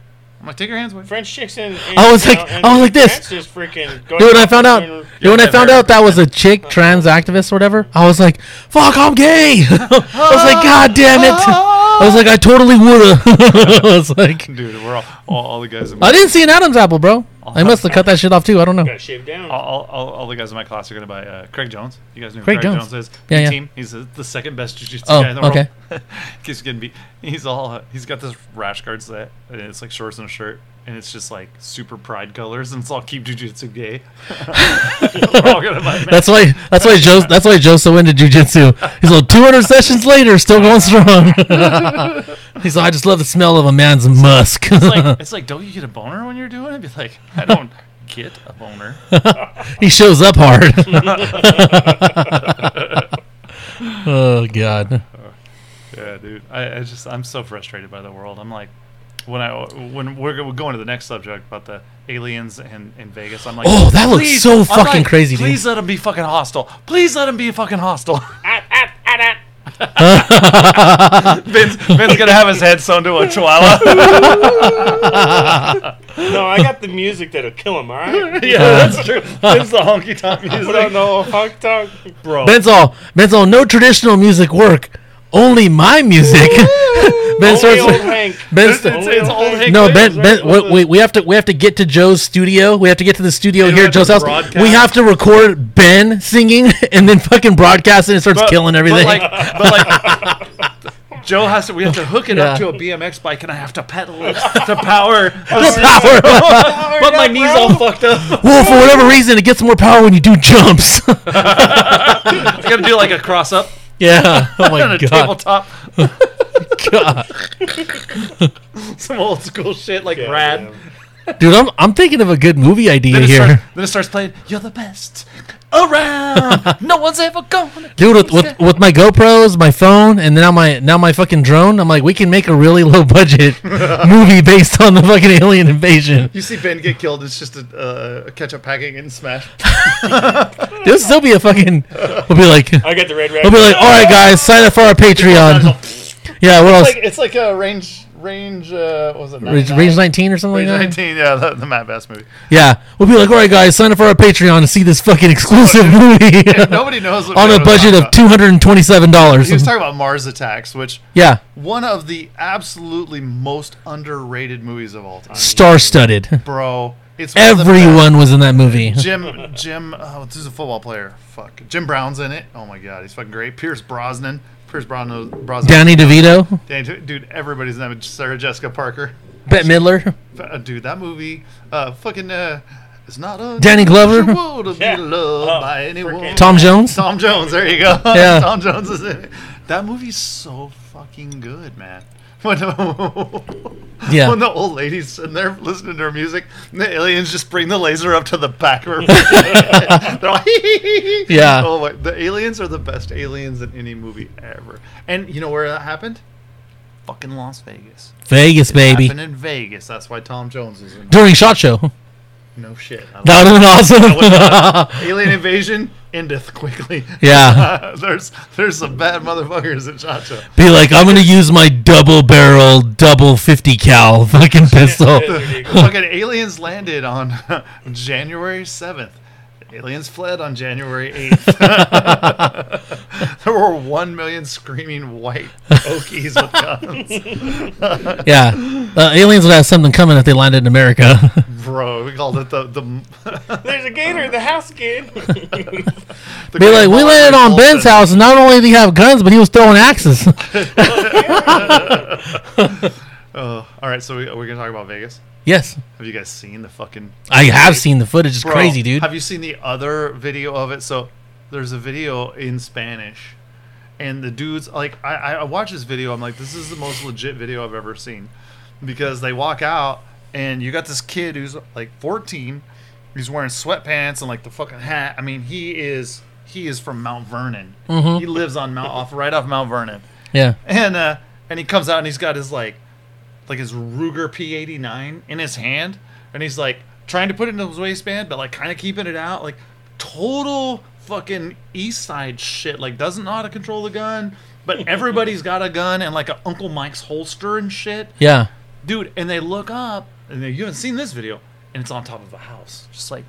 I'm like, take your hands away. French chicks and, and I was you like- know, I was like this. France freaking going Dude, when I found out, dude, when I found out that was a chick trans activist or whatever, I was like, "Fuck, I'm gay." I was like, "God damn it!" I was like, "I totally woulda." I was like, Dude, we're all, all, all the guys. In I didn't see an Adam's apple, bro. I must have cut that shit off too. I don't know. Got shaved down. all, all, all, all the guys in my class are gonna buy uh, Craig Jones. You guys know who Craig Craig, Jones. Jones. is? Yeah, yeah. Team. He's the, the second best jiu-jitsu Oh, guy in the okay. world. Keeps getting beat. He's all. Uh, he's got this rash guard set, and it's like shorts and a shirt, and it's just like super pride colors, and it's all keep jiu-jitsu gay. We're all buy That's why. That's why Joe. That's why Joe's so into jujitsu. He's like 200 sessions later, still going strong. He's like, I just love the smell of a man's musk. It's like it's like, don't you get a boner when you're doing it? Be like, I don't get a boner. he shows up hard. oh god. Uh, yeah, dude. I, I just I'm so frustrated by the world. I'm like, when I when we're go- going to the next subject about the aliens in, in Vegas, I'm like, Oh, that looks so fucking like, crazy, dude. Please let them be fucking hostile. Please let them be fucking hostile. At, at, at, at. Vince, Vin's gonna have his head sewn to a chihuahua. No, I got the music that'll kill him. All right. yeah, that's true. Vin's the honky tonk Put on music, the honk tonk. bro. Ben's all. Ben's all. No traditional music work. Only my music. ben Only starts. old Hank. Ben It's, it's, it's old Hank no, Ben. Ben. right? Wait, wait, we have to. We have to get to Joe's studio. We have to get to the studio Yeah, here at Joe's house. broadcast. We have to record Ben singing and then fucking broadcast it and it starts But- killing everything. But like, but like Joe has to. We have to hook it up to a BMX bike, and I have to pedal it to power. Power. but my knees all fucked up. well, for whatever reason, it gets more power when you do jumps. I gotta do like a cross up yeah. Oh on my a god. tabletop. god. Some old school shit like Yeah, rad. yeah. Dude, I'm I'm thinking of a good movie idea Then it, here. starts, then it starts playing. You're the best around. no one's ever gonna. Dude, with, with with my GoPros, my phone, and now my now my fucking drone, I'm like, we can make a really low budget movie based on the fucking alien invasion. You see Ben get killed. It's just a, uh, ketchup packing and smash. There'll still be a fucking. We'll be like, I got the red rag. we'll be like, all right, guys, sign up for our Patreon. Yeah, what else? Like it's like a range range. Uh, what was it? Range, 99? Range 19 or something Range like that. 19. Yeah, the, the Mat Best movie. Yeah, we'll be like, all right, guys, sign up for our Patreon to see this fucking exclusive movie Nobody knows what on a budget of two hundred and twenty-seven dollars. He was talking about Mars Attacks, which Yeah, one of the absolutely most underrated movies of all time. star-studded. Bro, It's one of the Everyone was in that movie. Jim Jim. Oh, this is a football player. Fuck. Jim Brown's in it. Oh my god, he's fucking great. Pierce Brosnan. Pierce Brosnan. Brosnan. Danny DeVito, Danny- dude, everybody's in it. Sarah Jessica Parker. Bette Midler, Uh, dude, that movie. Uh, fucking. Uh, it's not a. Danny Glover? To Yeah. be loved Oh, by anyone. Tom Jones. Tom Jones. There you go. Yeah. Tom Jones is in it. That movie's so fucking good, man. When, Yeah. when the old lady's sitting there listening to her music, and the aliens just bring the laser up to the back of her. They're like, Yeah. Oh my, the aliens are the best aliens in any movie ever. And you know where that happened? Fucking Las Vegas. Vegas, baby. Happened in Vegas. That's why Tom Jones is in. During Shot Show. No shit. That would have been awesome. Alien invasion endeth quickly. Yeah. there's there's some bad motherfuckers at Show. Be like, I'm gonna use my double barrel, double 50 cal fucking pistol. Fucking aliens landed on January 7th. Aliens fled on January 8th. there were 1 million screaming white Okies with guns. Yeah. Uh, aliens would have something coming if they landed in America. Bro, we called it the. the, There's a gator in the house, kid. the Be like, we landed on Ben's Street. house, and not only did he have guns, but he was throwing axes. Uh, all right, so we, are we going to talk about Vegas? Yes. Have you guys seen the fucking. I have seen the footage. It's Bro, crazy, dude. Have you seen the other video of it? So there's a video in Spanish, and the dudes like I, I I watch this video. I'm like, this is the most legit video I've ever seen, because they walk out and you got this kid who's like 14, he's wearing sweatpants and like the fucking hat. I mean, he is he is from Mount Vernon. Mm-hmm. He lives on Mount off right off Mount Vernon, Yeah. and uh and he comes out and he's got his like like his Ruger P89 in his hand, and he's like trying to put it in his waistband, but like kind of keeping it out, like total fucking East Side shit. Like doesn't know how to control the gun, but everybody's got a gun and like a Uncle Mike's holster and shit, Yeah. dude. And they look up, and they, you haven't seen this video, and it's on top of a house, just like.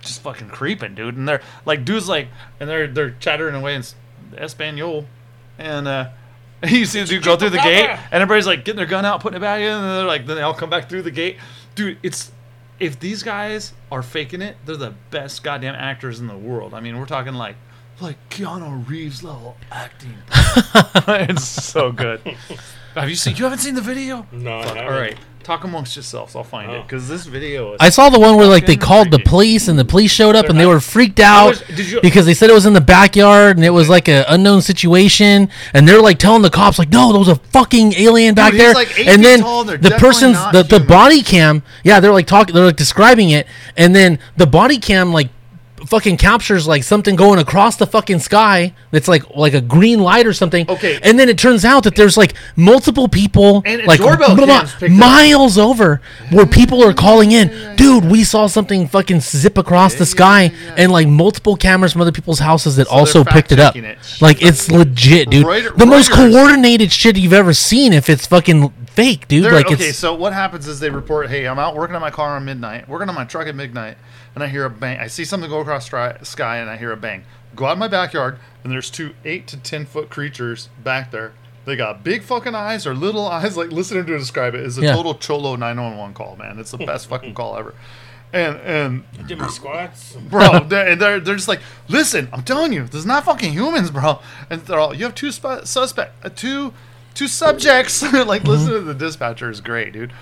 Just fucking creeping, dude, and they're like, dudes like, and they're they're chattering away in s- Espanol, and uh, you see the dude go through the gate, and everybody's like getting their gun out, putting it back in, and they're like, then they all come back through the gate. Dude, it's if these guys are faking it, they're the best goddamn actors in the world. I mean, we're talking like like Keanu Reeves level acting. it's so good. Have you seen? You haven't seen the video? No, Fuck, haven't. all right, talk amongst yourselves. I'll find it Oh. because this video is. I saw the one where like they Fucking called the police and the police showed up They're and they not- were freaked out was- did you- because they said it was in the backyard and it was like an unknown situation and they're like telling the cops like no there was a fucking alien back he's there like eight and then tall the definitely person's not the, the body cam yeah they're like talking they're like describing it and then the body cam like fucking captures like something going across the fucking sky that's like like a green light or something. Okay. and then it turns out that there's like multiple people And like blah, blah, picked up. miles over where people are calling in. Dude we saw something fucking zip across the sky and like multiple cameras from other people's houses that also picked it up. it. like it's legit dude. The most coordinated shit you've ever seen if it's fucking fake dude. They're- like okay, so what happens is they report, "Hey, I'm out working on my car on midnight, working on my truck at midnight, and I hear a bang. I see something go across the sky, and I hear a bang. Go out in my backyard, and there's two eight to ten foot creatures back there. They got big fucking eyes or little eyes. Like listening to describe it is a Yeah. total cholo 911 call, man. It's the best fucking call ever. And and Did my squats. bro, they're, and they're they're just like, listen, I'm telling you, this is not fucking humans, bro. And they're all, you have two sp- suspect, uh, two two subjects. like, listen to the dispatcher is great, dude.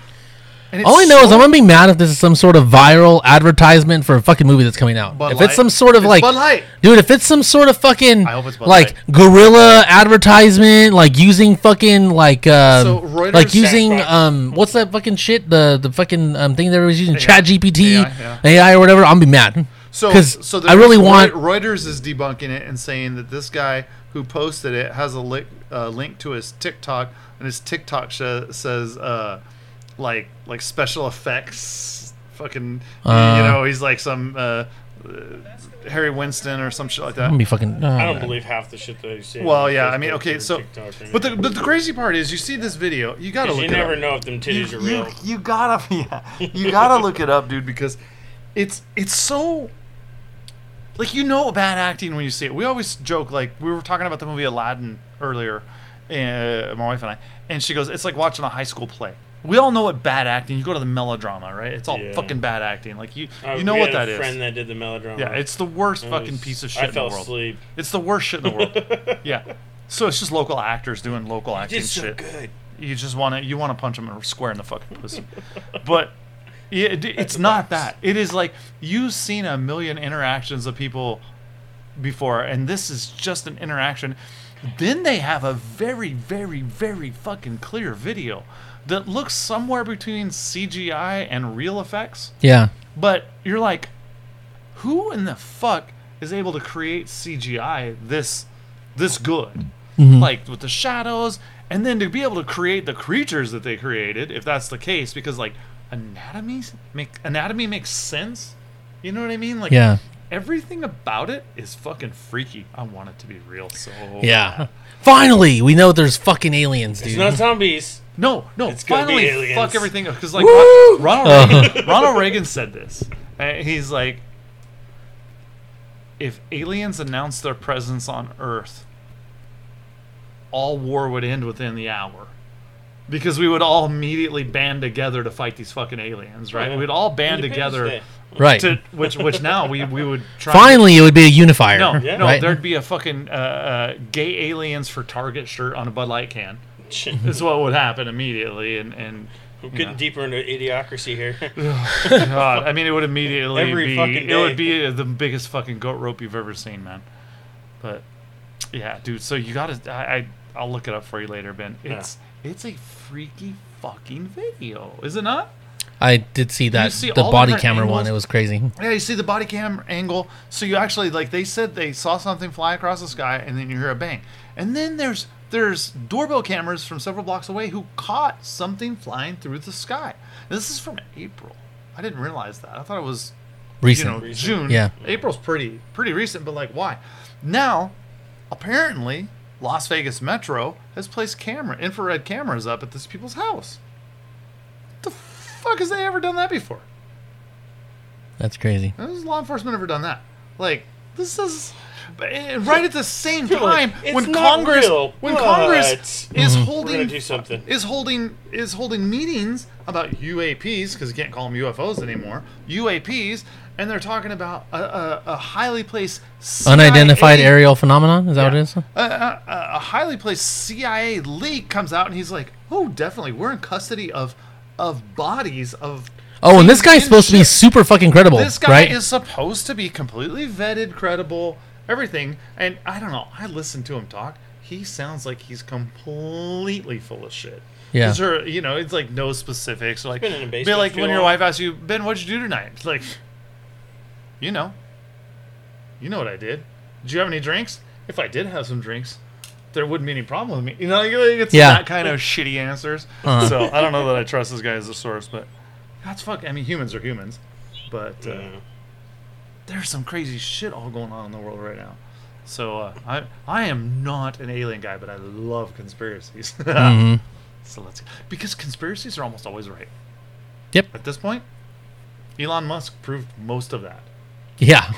All I know is I'm gonna be mad if this is some sort of viral advertisement for a fucking movie that's coming out. Bud if Light. it's some sort of It's like, dude, if it's some sort of fucking I hope it's Bud like Light. guerrilla advertisement, like using fucking like um, So like using Sandbox. um, what's that fucking shit? The the fucking um thing that was using AI. Chat GPT, AI, AI, or whatever. I'm gonna be mad. So, 'Cause so I really want- Reuters is debunking it and saying that this guy who posted it has a li- uh, link to his TikTok, and his TikTok sh- says uh, like like special effects, fucking, Uh. you know, he's like some uh, uh, Harry Winston or some shit like that. be fucking. I oh, don't believe half the shit that you see. Well, yeah, I mean, okay, so, but the but the crazy part is, you see this video, you gotta 'Cause look you it never up. know if them titties are you, real. you gotta yeah, you gotta look it up, dude, because it's it's so like you know bad acting when you see it. We always joke like we were talking about the movie Aladdin earlier, uh, my wife and I, and she goes, "It's like watching a high school play." We all know what bad acting. You go to the melodrama, right? It's all Yeah. fucking bad acting. Like you, Uh, you know what that is. friend that did the melodrama. Yeah, it's the worst It fucking piece of shit I in the world. asleep. It's the worst shit in the world. yeah. So it's just local actors doing local acting so shit. good. You just want to you want to punch them square in the fucking pussy. but yeah, it, it's not that. It is like you've seen a million interactions of people before, and this is just an interaction. Then they have a very, very, very fucking clear video that looks somewhere between CGI and real effects. Yeah. But you're like, who in the fuck is able to create CGI this this good? Mm-hmm. Like with the shadows, and then to be able to create the creatures that they created, if that's the case, because like anatomy make anatomy makes sense. You know what I mean? Like Yeah. everything about it is fucking freaky. I want it to be real so Yeah. bad. Finally, we know there's fucking aliens, dude. It's not zombies. No, no. It's gonna be finally, aliens. fuck everything because like Woo! Ronald. Reagan, Ronald Reagan said this. Uh, he's like, if aliens announced their presence on Earth, all war would end within the hour. Because we would all immediately band together to fight these fucking aliens, right? Yeah. We'd all band Independence together Day. right. to which which now we we would try. Finally, it would be a unifier. no, Yeah. no, right? there'd be a fucking uh, uh, gay aliens for Target shirt on a Bud Light can. Is what would happen immediately, and and We're getting Yeah. deeper into idiocracy here. God, I mean, it would immediately Every be fucking it would be the biggest fucking goat rope you've ever seen, man. But yeah, dude. So you gotta, I, I I'll look it up for you later, Ben. It's it's a freaky fucking video, is it not? I did see that see the body different camera one. It was crazy. Yeah, you see the body cam angle. So you actually like they said they saw something fly across the sky, and then you hear a bang, and then there's there's doorbell cameras from several blocks away who caught something flying through the sky. This is from April. I didn't realize that. I thought it was Recent. you know Recent. June. Yeah. April's pretty pretty recent, but like why? Now, apparently, Las Vegas Metro has placed camera infrared cameras up at this people's house. The fuck has they ever done that before? That's crazy. Has law enforcement ever done that? Like this is but, right at the same time like, "It's when Congress real, when but Congress is holding do something. is holding is holding meetings about UAPs because you can't call them UFOs anymore. UAPs, and they're talking about a, a, a highly placed CIA Unidentified aerial phenomenon. Is that what it is? a, a, a highly placed CIA leak comes out, and he's like, "Oh, definitely, we're in custody of of bodies of." Oh, and this guy's in supposed to be super fucking credible, This guy right? is supposed to be completely vetted, credible, everything. And I don't know. I listened to him talk. He sounds like he's completely full of shit. Yeah. These you know, it's like no specifics. Like, been in a be basement like when your wife asks you, Ben, what'd you do tonight? It's like, you know, you know what I did. Did you have any drinks? If I did have some drinks, there wouldn't be any problem with me. You know, like, it's Yeah. that kind of shitty answers. Uh-huh. So I don't know that I trust this guy as a source, but that's fuck. I mean, humans are humans, but uh, Yeah. There's some crazy shit all going on in the world right now. So uh, I I am not an alien guy, but I love conspiracies. mm-hmm. So let's because conspiracies are almost always right. Yep. At this point, Elon Musk proved most of that. Yeah.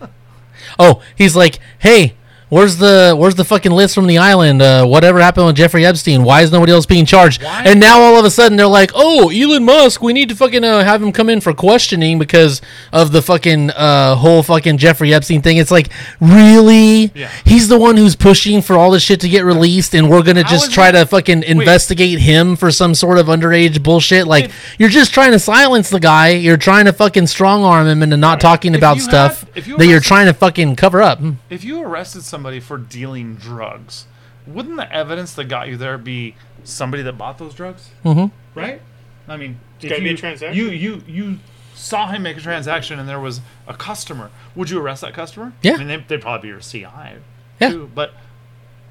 oh, he's like, hey, where's the where's the fucking list from the island? Uh, whatever happened with Jeffrey Epstein? Why is nobody else being charged? Why- And now all of a sudden they're like, oh, Elon Musk, we need to fucking uh, have him come in for questioning because of the fucking uh, whole fucking Jeffrey Epstein thing. It's like, really? Yeah. He's the one who's pushing for all this shit to get released, and we're gonna just try to fucking investigate him for some sort of underage bullshit. Like, If- you're just trying to silence the guy. You're trying to fucking strong arm him into not talking If about stuff had- you that you're trying to fucking cover up. If you arrested somebody for dealing drugs, wouldn't the evidence that got you there be somebody that bought those drugs? Mhm. Right? I mean, if gotta be you, a transaction. You you you saw him make a transaction and there was a customer. Would you arrest that customer? Yeah. I mean, they, they'd probably be your CI. Yeah. Too, but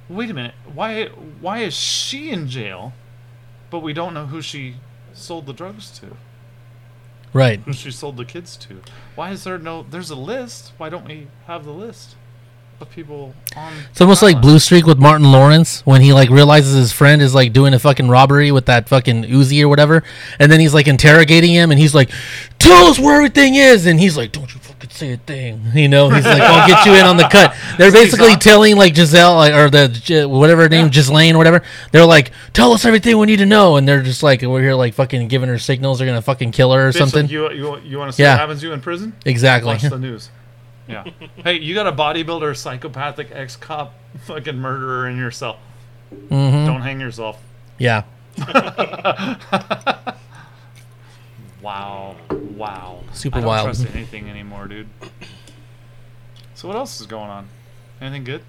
wait a minute. Why why is she in jail, but we don't know who she sold the drugs to? Right. Who she sold the kids to? Why is there no? There's a list. Why don't we have the list of people on? It's almost like? Blue Streak with Martin Lawrence when he like realizes his friend is like doing a fucking robbery with that fucking Uzi or whatever, and then he's like interrogating him, and he's like, "Tell us where everything is," and he's like, "Don't you fucking say a thing. You know, he's like, I'll get you in on the cut. They're basically telling like Giselle like, or the whatever her name, Ghislaine, or whatever. They're like, tell us everything we need to know, and they're just like, we're here like fucking giving her signals. They're gonna fucking kill her or Bitch, something. like, you you you want to see Yeah. what happens to you in prison? exactly. Watch the news. Yeah. hey, you got a bodybuilder, psychopathic ex cop, fucking murderer in your cell. hmm Don't hang yourself. Yeah. Wow. Wow. Super wild. I don't wild. trust anything anymore, dude. So what else is going on? Anything good?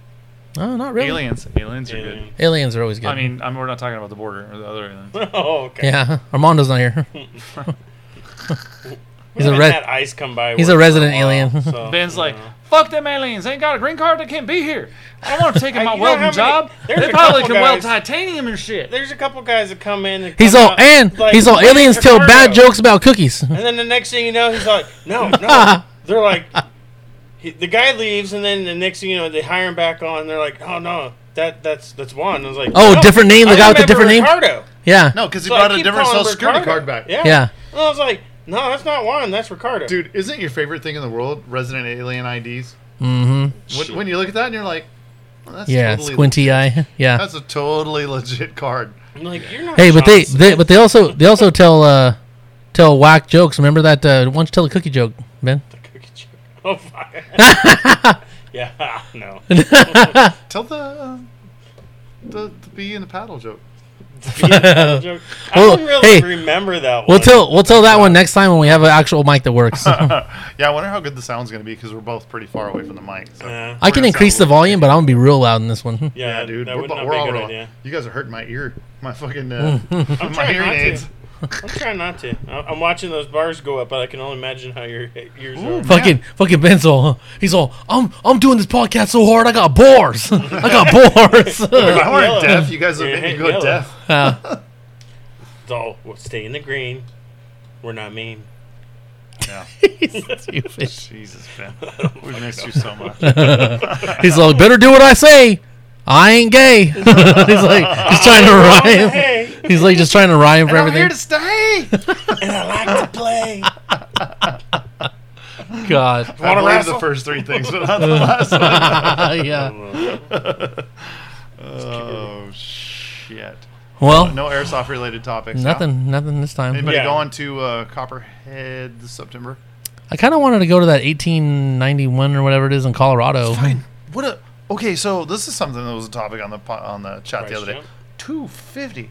Oh, not really. Aliens. Aliens are good. Aliens are always good. I mean, I'm, we're not talking about the border or the other aliens. oh, okay. yeah. Armando's not here. We He's a haven't res- had ice come by. he's a for resident while, alien. so, Ben's like, know. fuck them aliens. They ain't got a green card. They can't be here. I don't want to take my you know welding many- job. They probably couple can weld guys- titanium and shit. There's a couple guys that come in. And He's come all out, and like, he's all aliens tell bad jokes about cookies. And then the next thing you know, he's like, no, no. They're like, he, the guy leaves, and then the next thing you know, they hire him back on. They're like, oh no, that that's that's Juan. I was like, Oh, "No, different name, the I guy with the remember different name? Yeah. No, because he So brought a different calling social security card back. Yeah. Yeah. And I was like, no, that's not Juan. That's Ricardo. Dude, isn't your favorite thing in the world resident alien IDs? Mm-hmm. When, when you look at that and you're like, well, that's Yeah. totally Squinty eye. Yeah. That's a totally legit card. I'm like, you're not. Hey, but they, they but they also they also tell uh tell whack jokes. Remember that? Uh, why don't you tell a cookie joke, Ben? The cookie joke. Oh, fuck. yeah, no. Tell the uh, the, the bee and the paddle joke. Yeah, joke. I Well, don't really hey, remember that We'll tell we'll tell that one next time when we have an actual mic that works. Yeah, I wonder how good the sound's going to be because we're both pretty far away from the mic. So. Yeah. can increase the sound a volume, but I'm gonna be real loud in this one. Yeah, Yeah, dude, That we're, would bo- not we're be all good real. idea. You guys are hurting my ear, my fucking uh, I'm my trying hearing aids. to. I'm trying not to. I- I'm watching those bars go up, but I can only imagine how your ears Ooh, are. Fucking fucking Ben's all he's all I'm I'm doing this podcast so hard I got bores. I got bores. If I weren't deaf, you guys would You're make me go yellow. deaf. Uh, So we'll stay in the green. We're not mean. Yeah. stupid. Jesus, Ben. We've missed you so much. He's like, better do what I say. I ain't gay. he's like, he's trying to rhyme. Hey, He's like just trying to rhyme for And I'm here to stay. and I like to play. God, I Wanna believe wrestle? the first three things, but not the last one. yeah. Oh shit! Well, No airsoft related topics. huh? nothing, nothing this time. Anybody Yeah. going to uh, Copperhead this September? I kind of wanted to go to that 1891 or whatever it is in Colorado. Fine. What a okay. So this is something that was a topic on the on the chat the other day. Two fifty.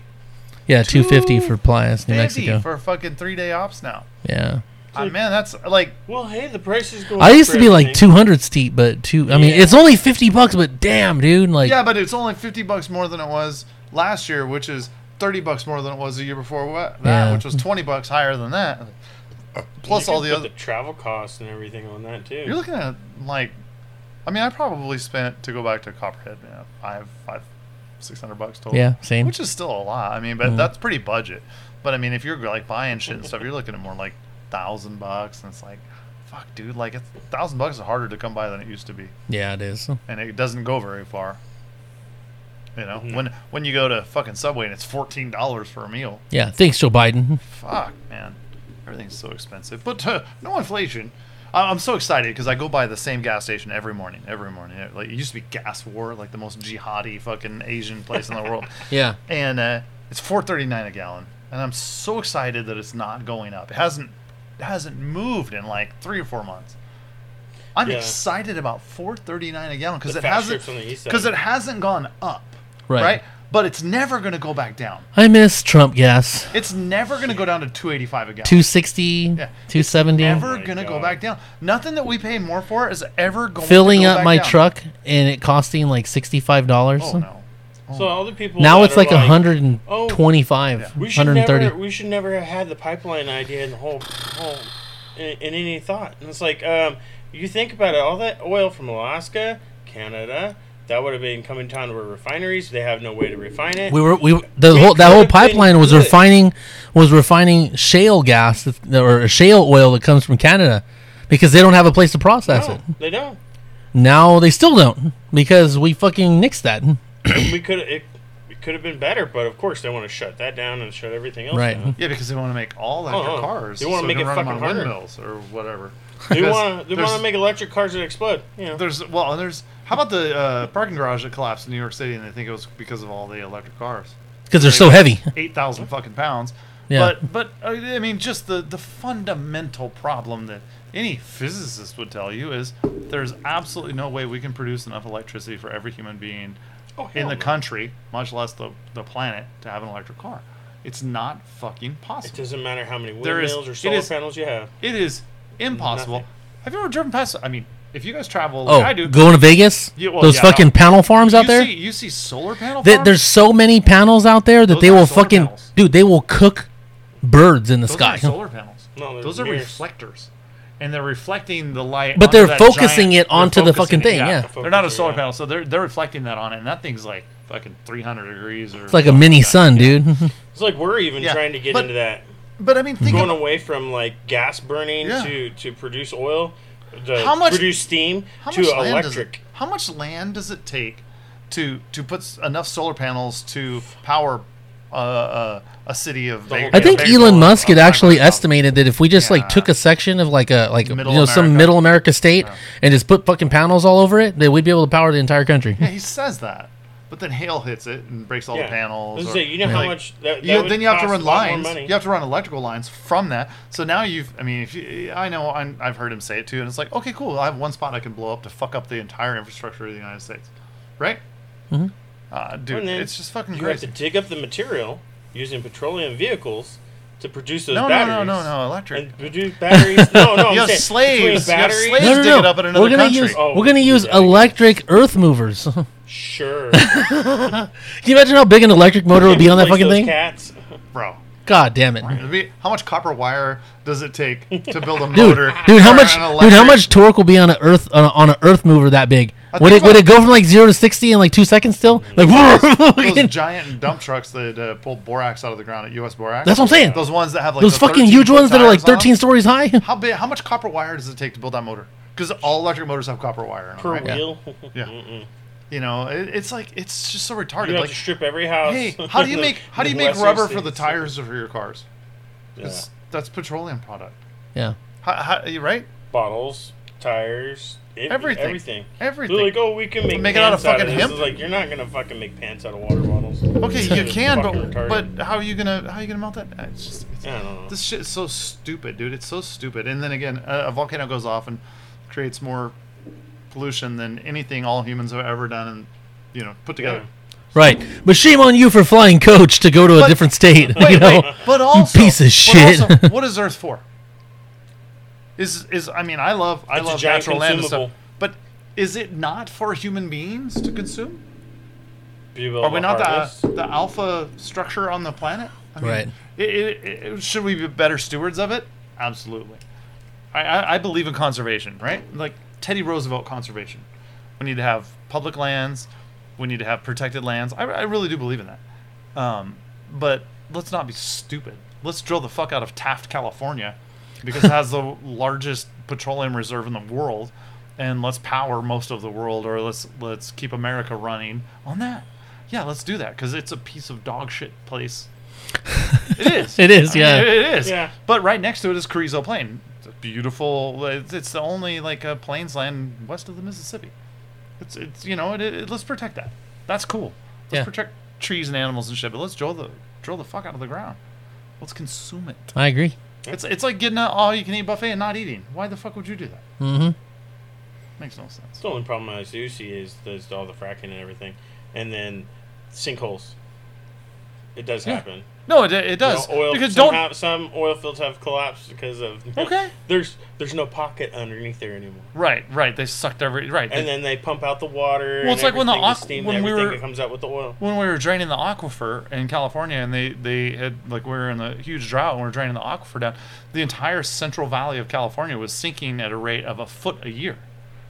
Yeah, 250 for Playas, New Fifty Mexico. for fucking three day ops now. Yeah. Ah, man, that's like Well, hey, the price is going. I up used for to be like everything. 200 steep, but two. I mean, Yeah. it's only 50 bucks, but damn, dude, like, yeah, but it's only fifty bucks more than it was last year, which is thirty bucks more than it was the year before wa- that, Yeah. which was twenty bucks higher than that. Plus You all can the put other. the travel costs and everything on that too. You're looking at like, I mean, I probably spent to go back to Copperhead, you know, five, five, six hundred bucks total. yeah, same. which is still a lot. I mean, but Mhm. that's pretty budget. But I mean, if you're like buying shit and stuff, you're looking at more like thousand bucks, and it's like, fuck, dude, like a thousand bucks is harder to come by than it used to be, yeah, it is. and it doesn't go very far. You know, Mhm. when when you go to fucking Subway and it's fourteen dollars for a meal, Yeah, thanks, Joe Biden. fuck, man, everything's so expensive. But uh, no inflation. I- I'm so excited because I go by the same gas station every morning. Every morning, like it used to be Gas War, like the most jihadi fucking Asian place in the world. Yeah. and uh, it's 4.39 a gallon and i'm so excited that it's not going up it hasn't it hasn't moved in like three or four months i'm Yeah. excited about 4.39 a gallon because it hasn't trips on the east side. because it hasn't gone up Right. right but it's never going to go back down I miss Trump gas. it's never going to go down to 285 a gallon 260, Yeah. 270. never Oh my going to go back down nothing that we pay more for is ever going filling to go back down. Filling up back my down. truck and it costing like $65. oh no So all the people Now it's are like 125, Yeah. We should 130. never. We should never have had the pipeline idea in the whole, whole in, in any thought. And it's like, um, you think about it, all that oil from Alaska, Canada, that would have been coming down to our refineries. They have no way to refine it. We were we the We whole that whole pipeline was good. refining was refining shale gas that- or shale oil that comes from Canada because they don't have a place to process no, it. they don't. Now they still don't because we fucking nixed that. we could. It, could have been better, but of course they want to shut that down and shut everything else Right. down. Yeah, because they want to make all electric Oh, cars. They wanna so make it fucking harder. windmills or whatever. They Because want they want to make electric cars that explode. You know. There's well, and there's how about the uh, parking garage that collapsed in New York City, and they think it was because of all the electric cars. Because they're so heavy. eight thousand fucking pounds. Yeah. But but uh, I mean, just the the fundamental problem that any physicist would tell you is there's absolutely no way we can produce enough electricity for every human being Oh, in the no. country, much less the the planet, to have an electric car. It's not fucking possible. It doesn't matter how many There is- windmills or solar is- panels you have. It is impossible. Nothing. Have you ever driven past? I mean, if you guys travel Oh, I do, going to Vegas? Yeah, well, Those yeah, fucking no. panel farms out you there? See, you see solar panel. Th- farms? there's so many panels out there that Those they will fucking panels. dude. They will cook birds in the Those sky. aren't solar panels. No, Those are mirrors. reflectors, and they're reflecting the light. But they're focusing giant- it onto they're the focusing fucking it, thing, yeah. they're not a solar yeah. panel, so they're they're reflecting that on it, and that thing's like fucking 300 degrees or. It's like a mini sun, dude. It's like we're even Yeah, trying to get but- into that, But I mean, think going of, away from like gas burning Yeah. to to produce oil, to How much- produce steam how to much land does it, electric. how much land does it take to to put enough solar panels to power uh, uh, a city of? The whole Vegas- I think Vegas Elon Musk had actually 500,000. estimated that if we just like took a section of like a like Middle you know some middle America state and just put fucking panels all over it, that we'd be able to power the entire country. Yeah, he says that, but then hail hits it and breaks all Yeah. the panels. Or- say, you know how like, much that, that you, would then you have to run a lot more lines. You have to run electrical lines from that. So now you've, I mean, if you, I know I'm, I've heard him say it too, and it's like, okay, cool. I have one spot I can blow up to fuck up the entire infrastructure of the United States, right? Mm-hmm. Uh, dude, then it's just fucking you have crazy. to dig up the material using petroleum vehicles to produce those No, no, batteries. no, no, no, electric. And produce batteries. No, no, I'm You have slaves. between You have slaves. No, no, dig no. it up in another we're gonna country. use Oh, we're gonna use do that, I guess. electric earth movers. Can you imagine how big an electric motor would be on that fucking thing? Cats. Bro, God damn it. be- how much copper wire does it take to build a Dude, motor? dude, how much, an dude, how much torque will be on an earth on a, on an earth mover that big? I Would think it would it go from like zero to sixty in like two seconds still? Like, Those giant dump trucks that uh, pull borax out of the ground at U.S. Borax. that's what I'm saying. Those ones that have like Those fucking huge ones that are like tires on thirteen stories high. How big? How much copper wire does it take to build that motor? Because all electric motors have copper wire in them, Per right? wheel. Yeah. Mm-mm. You know, it, it's like it's just so retarded. You have like, to strip every house. hey, how do you make how do you make rubber for the tires of your cars? Yeah. That's petroleum product. Yeah. How, how, you right? Bottles, tires, it, Everything. everything. Everything. They're like, oh, we can make, Make it out of pants fucking this. hemp? It's like you're not gonna fucking make pants out of water bottles. Okay, you can, but retarded. but how are you gonna how are you gonna melt that? It's just it's, I don't know. this shit is so stupid, dude. It's so stupid. And then again, a, a volcano goes off and creates more pollution than anything all humans have ever done and you know put together. Right. But shame on you for flying coach to go to a But- different state. Wait, you know? wait, but also piece of but shit. also, what is Earth for? Is is I mean I love I It's a love giant natural land and stuff, consumable. but is it not for human beings to consume? Be Are we not the the alpha structure on the planet? I mean, Right. It, it, it, should we be better stewards of it? Absolutely. I, I, I believe in conservation, right? Like Teddy Roosevelt conservation. We need to have public lands. We need to have protected lands. I, I really do believe in that. Um, but let's not be stupid. Let's drill the fuck out of Taft, California, because it has the largest petroleum reserve in the world, and let's power most of the world, or let's let's keep America running on that. Yeah, let's do that because it's a piece of dog shit place. It is. It is, I yeah. it- it is. Yeah. But right next to it is Carrizo Plain. It's a beautiful. It's, it's the only like uh, plains land west of the Mississippi. It's it's you know it, it, let's protect that. That's cool. Let's Yeah. protect trees and animals and shit. But let's drill the drill the fuck out of the ground. Let's consume it. I agree. It's it's like getting an all you can eat buffet and not eating. Why the fuck would you do that? Mm-hmm. Makes no sense. The only problem I do see is there's all the fracking and everything, and then sinkholes. It does Yeah. happen. No, it, it does. You know, oil, because some, don't. have, some oil fields have collapsed because of Okay. there's there's no pocket underneath there anymore, Right, right. They sucked every right. and they- then they pump out the water. Well, it's and like when the aqu- steam, when we were- comes out with the oil. when we were draining the aquifer in California, and they they had like we were in a huge drought, and we are draining the aquifer down. The entire Central Valley of California was sinking at a rate of a foot a year.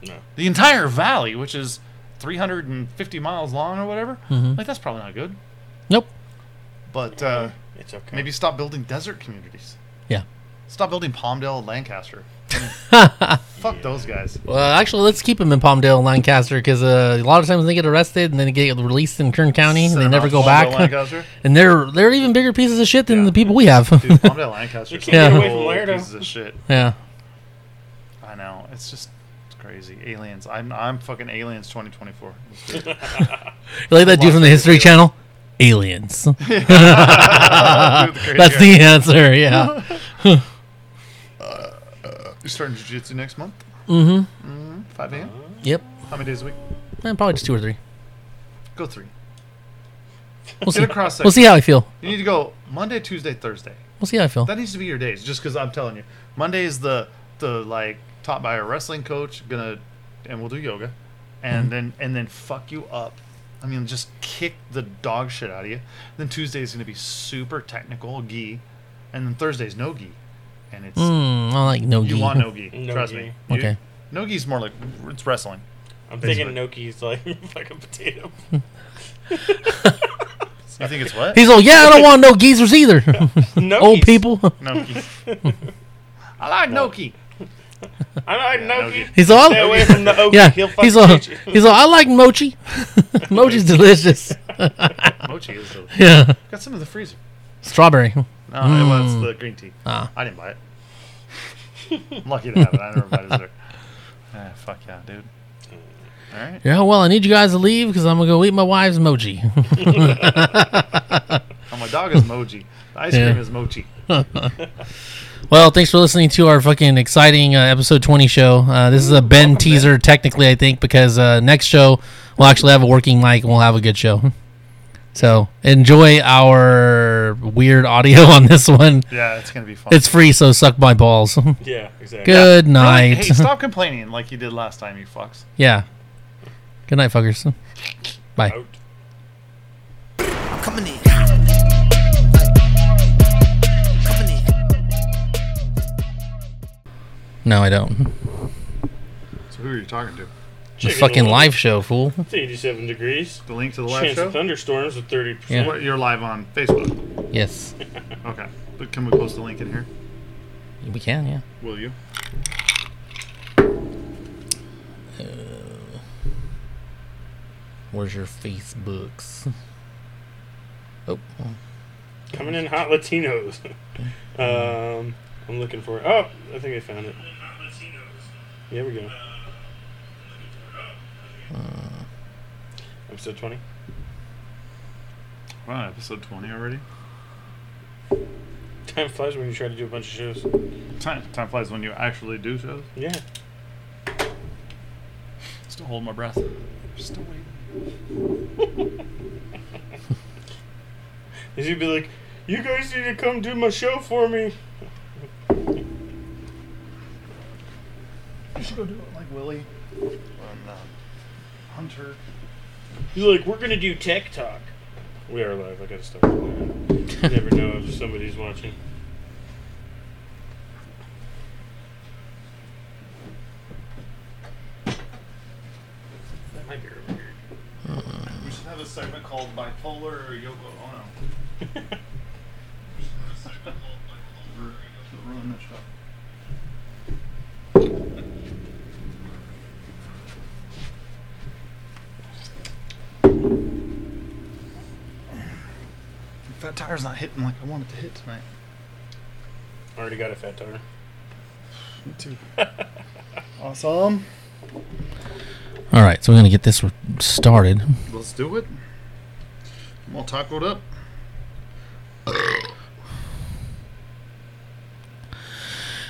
No, The entire valley, which is 350 miles long or whatever, mm-hmm. like that's probably not good. Nope. But uh, it's okay. maybe stop building desert communities. Yeah. Stop building Palmdale and Lancaster. Fuck those guys. Well, actually, let's keep them in Palmdale and Lancaster because uh, a lot of times they get arrested and then they get released in Kern County and they never go Palmdale, back. Lancaster. and they're they're even bigger pieces of shit than Yeah. the people we have. Dude, Palmdale, Lancaster. You can't get away from Pieces of shit. yeah. I know. It's just it's crazy. Aliens. I'm I'm fucking aliens 2024. Let's do it. You like that dude from the History Channel? Aliens. Dude, the crazy That's the answer. Yeah. You're starting jiu-jitsu next month. mm-hmm. Mm-hmm. 5 a.m. Yep. How many days a week? Eh, probably just two or three. Go three. We'll Get see. a cross. We'll see how I feel. You need to go Monday, Tuesday, Thursday. We'll see how I feel. That needs to be your days. Just because I'm telling you, Monday is the the like taught by a wrestling coach. Gonna and we'll do yoga, and Mhm. then and then fuck you up. I mean, just kick the dog shit out of you. Then Tuesday is gonna be super technical gi, and then Thursday's no gi, and it's Mm, I like no gi. you want no gi. No Trust gi. me. You- Okay. No gi's more like it's wrestling. I'm Basically. thinking Noki's like fucking potato. You think it's what? He's all, yeah, I don't want no geezers either. Noki's. Old people. no gi. I like no gi. I like Yeah, Noki. Noki. He's all, Stay away from the Oki. yeah. He'll He's all, you. he's all, I like mochi. Mochi's delicious. Mochi is delicious. yeah. Got some in the freezer. Strawberry. No, it was Mm. the green tea. Ah. I didn't buy it. I'm lucky to have it. I never buy dessert. Ah, fuck yeah, dude. All right. Yeah, well, I need you guys to leave because I'm gonna go eat my wife's mochi. Oh, my dog is mochi. The ice Yeah. cream is Mochi. Well, thanks for listening to our fucking exciting uh, episode 20 show. Uh, this is a Ben welcome, teaser, technically, I think, because uh, next show we'll actually have a working mic and we'll have a good show. So enjoy our weird audio on this one. Yeah, it's gonna be fun. It's free, so suck my balls. Yeah, exactly. good Really? night. Hey, stop complaining like you did last time, you fucks. yeah. Good night, fuckers. Bye. Out. Coming in. No, I don't. So who are you talking to? The Chicken fucking oil. live show, fool. It's 87 degrees. The link to the live Chance show. of thunderstorms with 30%. Yeah. What, you're live on Facebook. Yes. Okay, but can we post the link in here? We can, yeah. Will you? Where's your Facebooks? Oh, Coming in hot Latinos. um, I'm looking for it. Oh, I think I found it. Here we go. Uh. Episode 20. Wow, episode 20 already. Time flies when you try to do a bunch of shows. Time time flies when you actually do shows. Yeah. Still holding my breath. Still waiting. Is he'd be like, you guys need to come do my show for me. Should go do it like Willie on uh, Hunter. He's like, we're gonna do tech talk. We are live. I gotta stop. You never know if somebody's watching. That might be over here. We should have a segment called Bipolar or Yoko Ono. Ruin the show. fat tire's not hitting like I want it to hit tonight. Already got a fat tire. Me too. awesome. All right, so we're gonna get this started. Let's do it. I'm all tacoed up.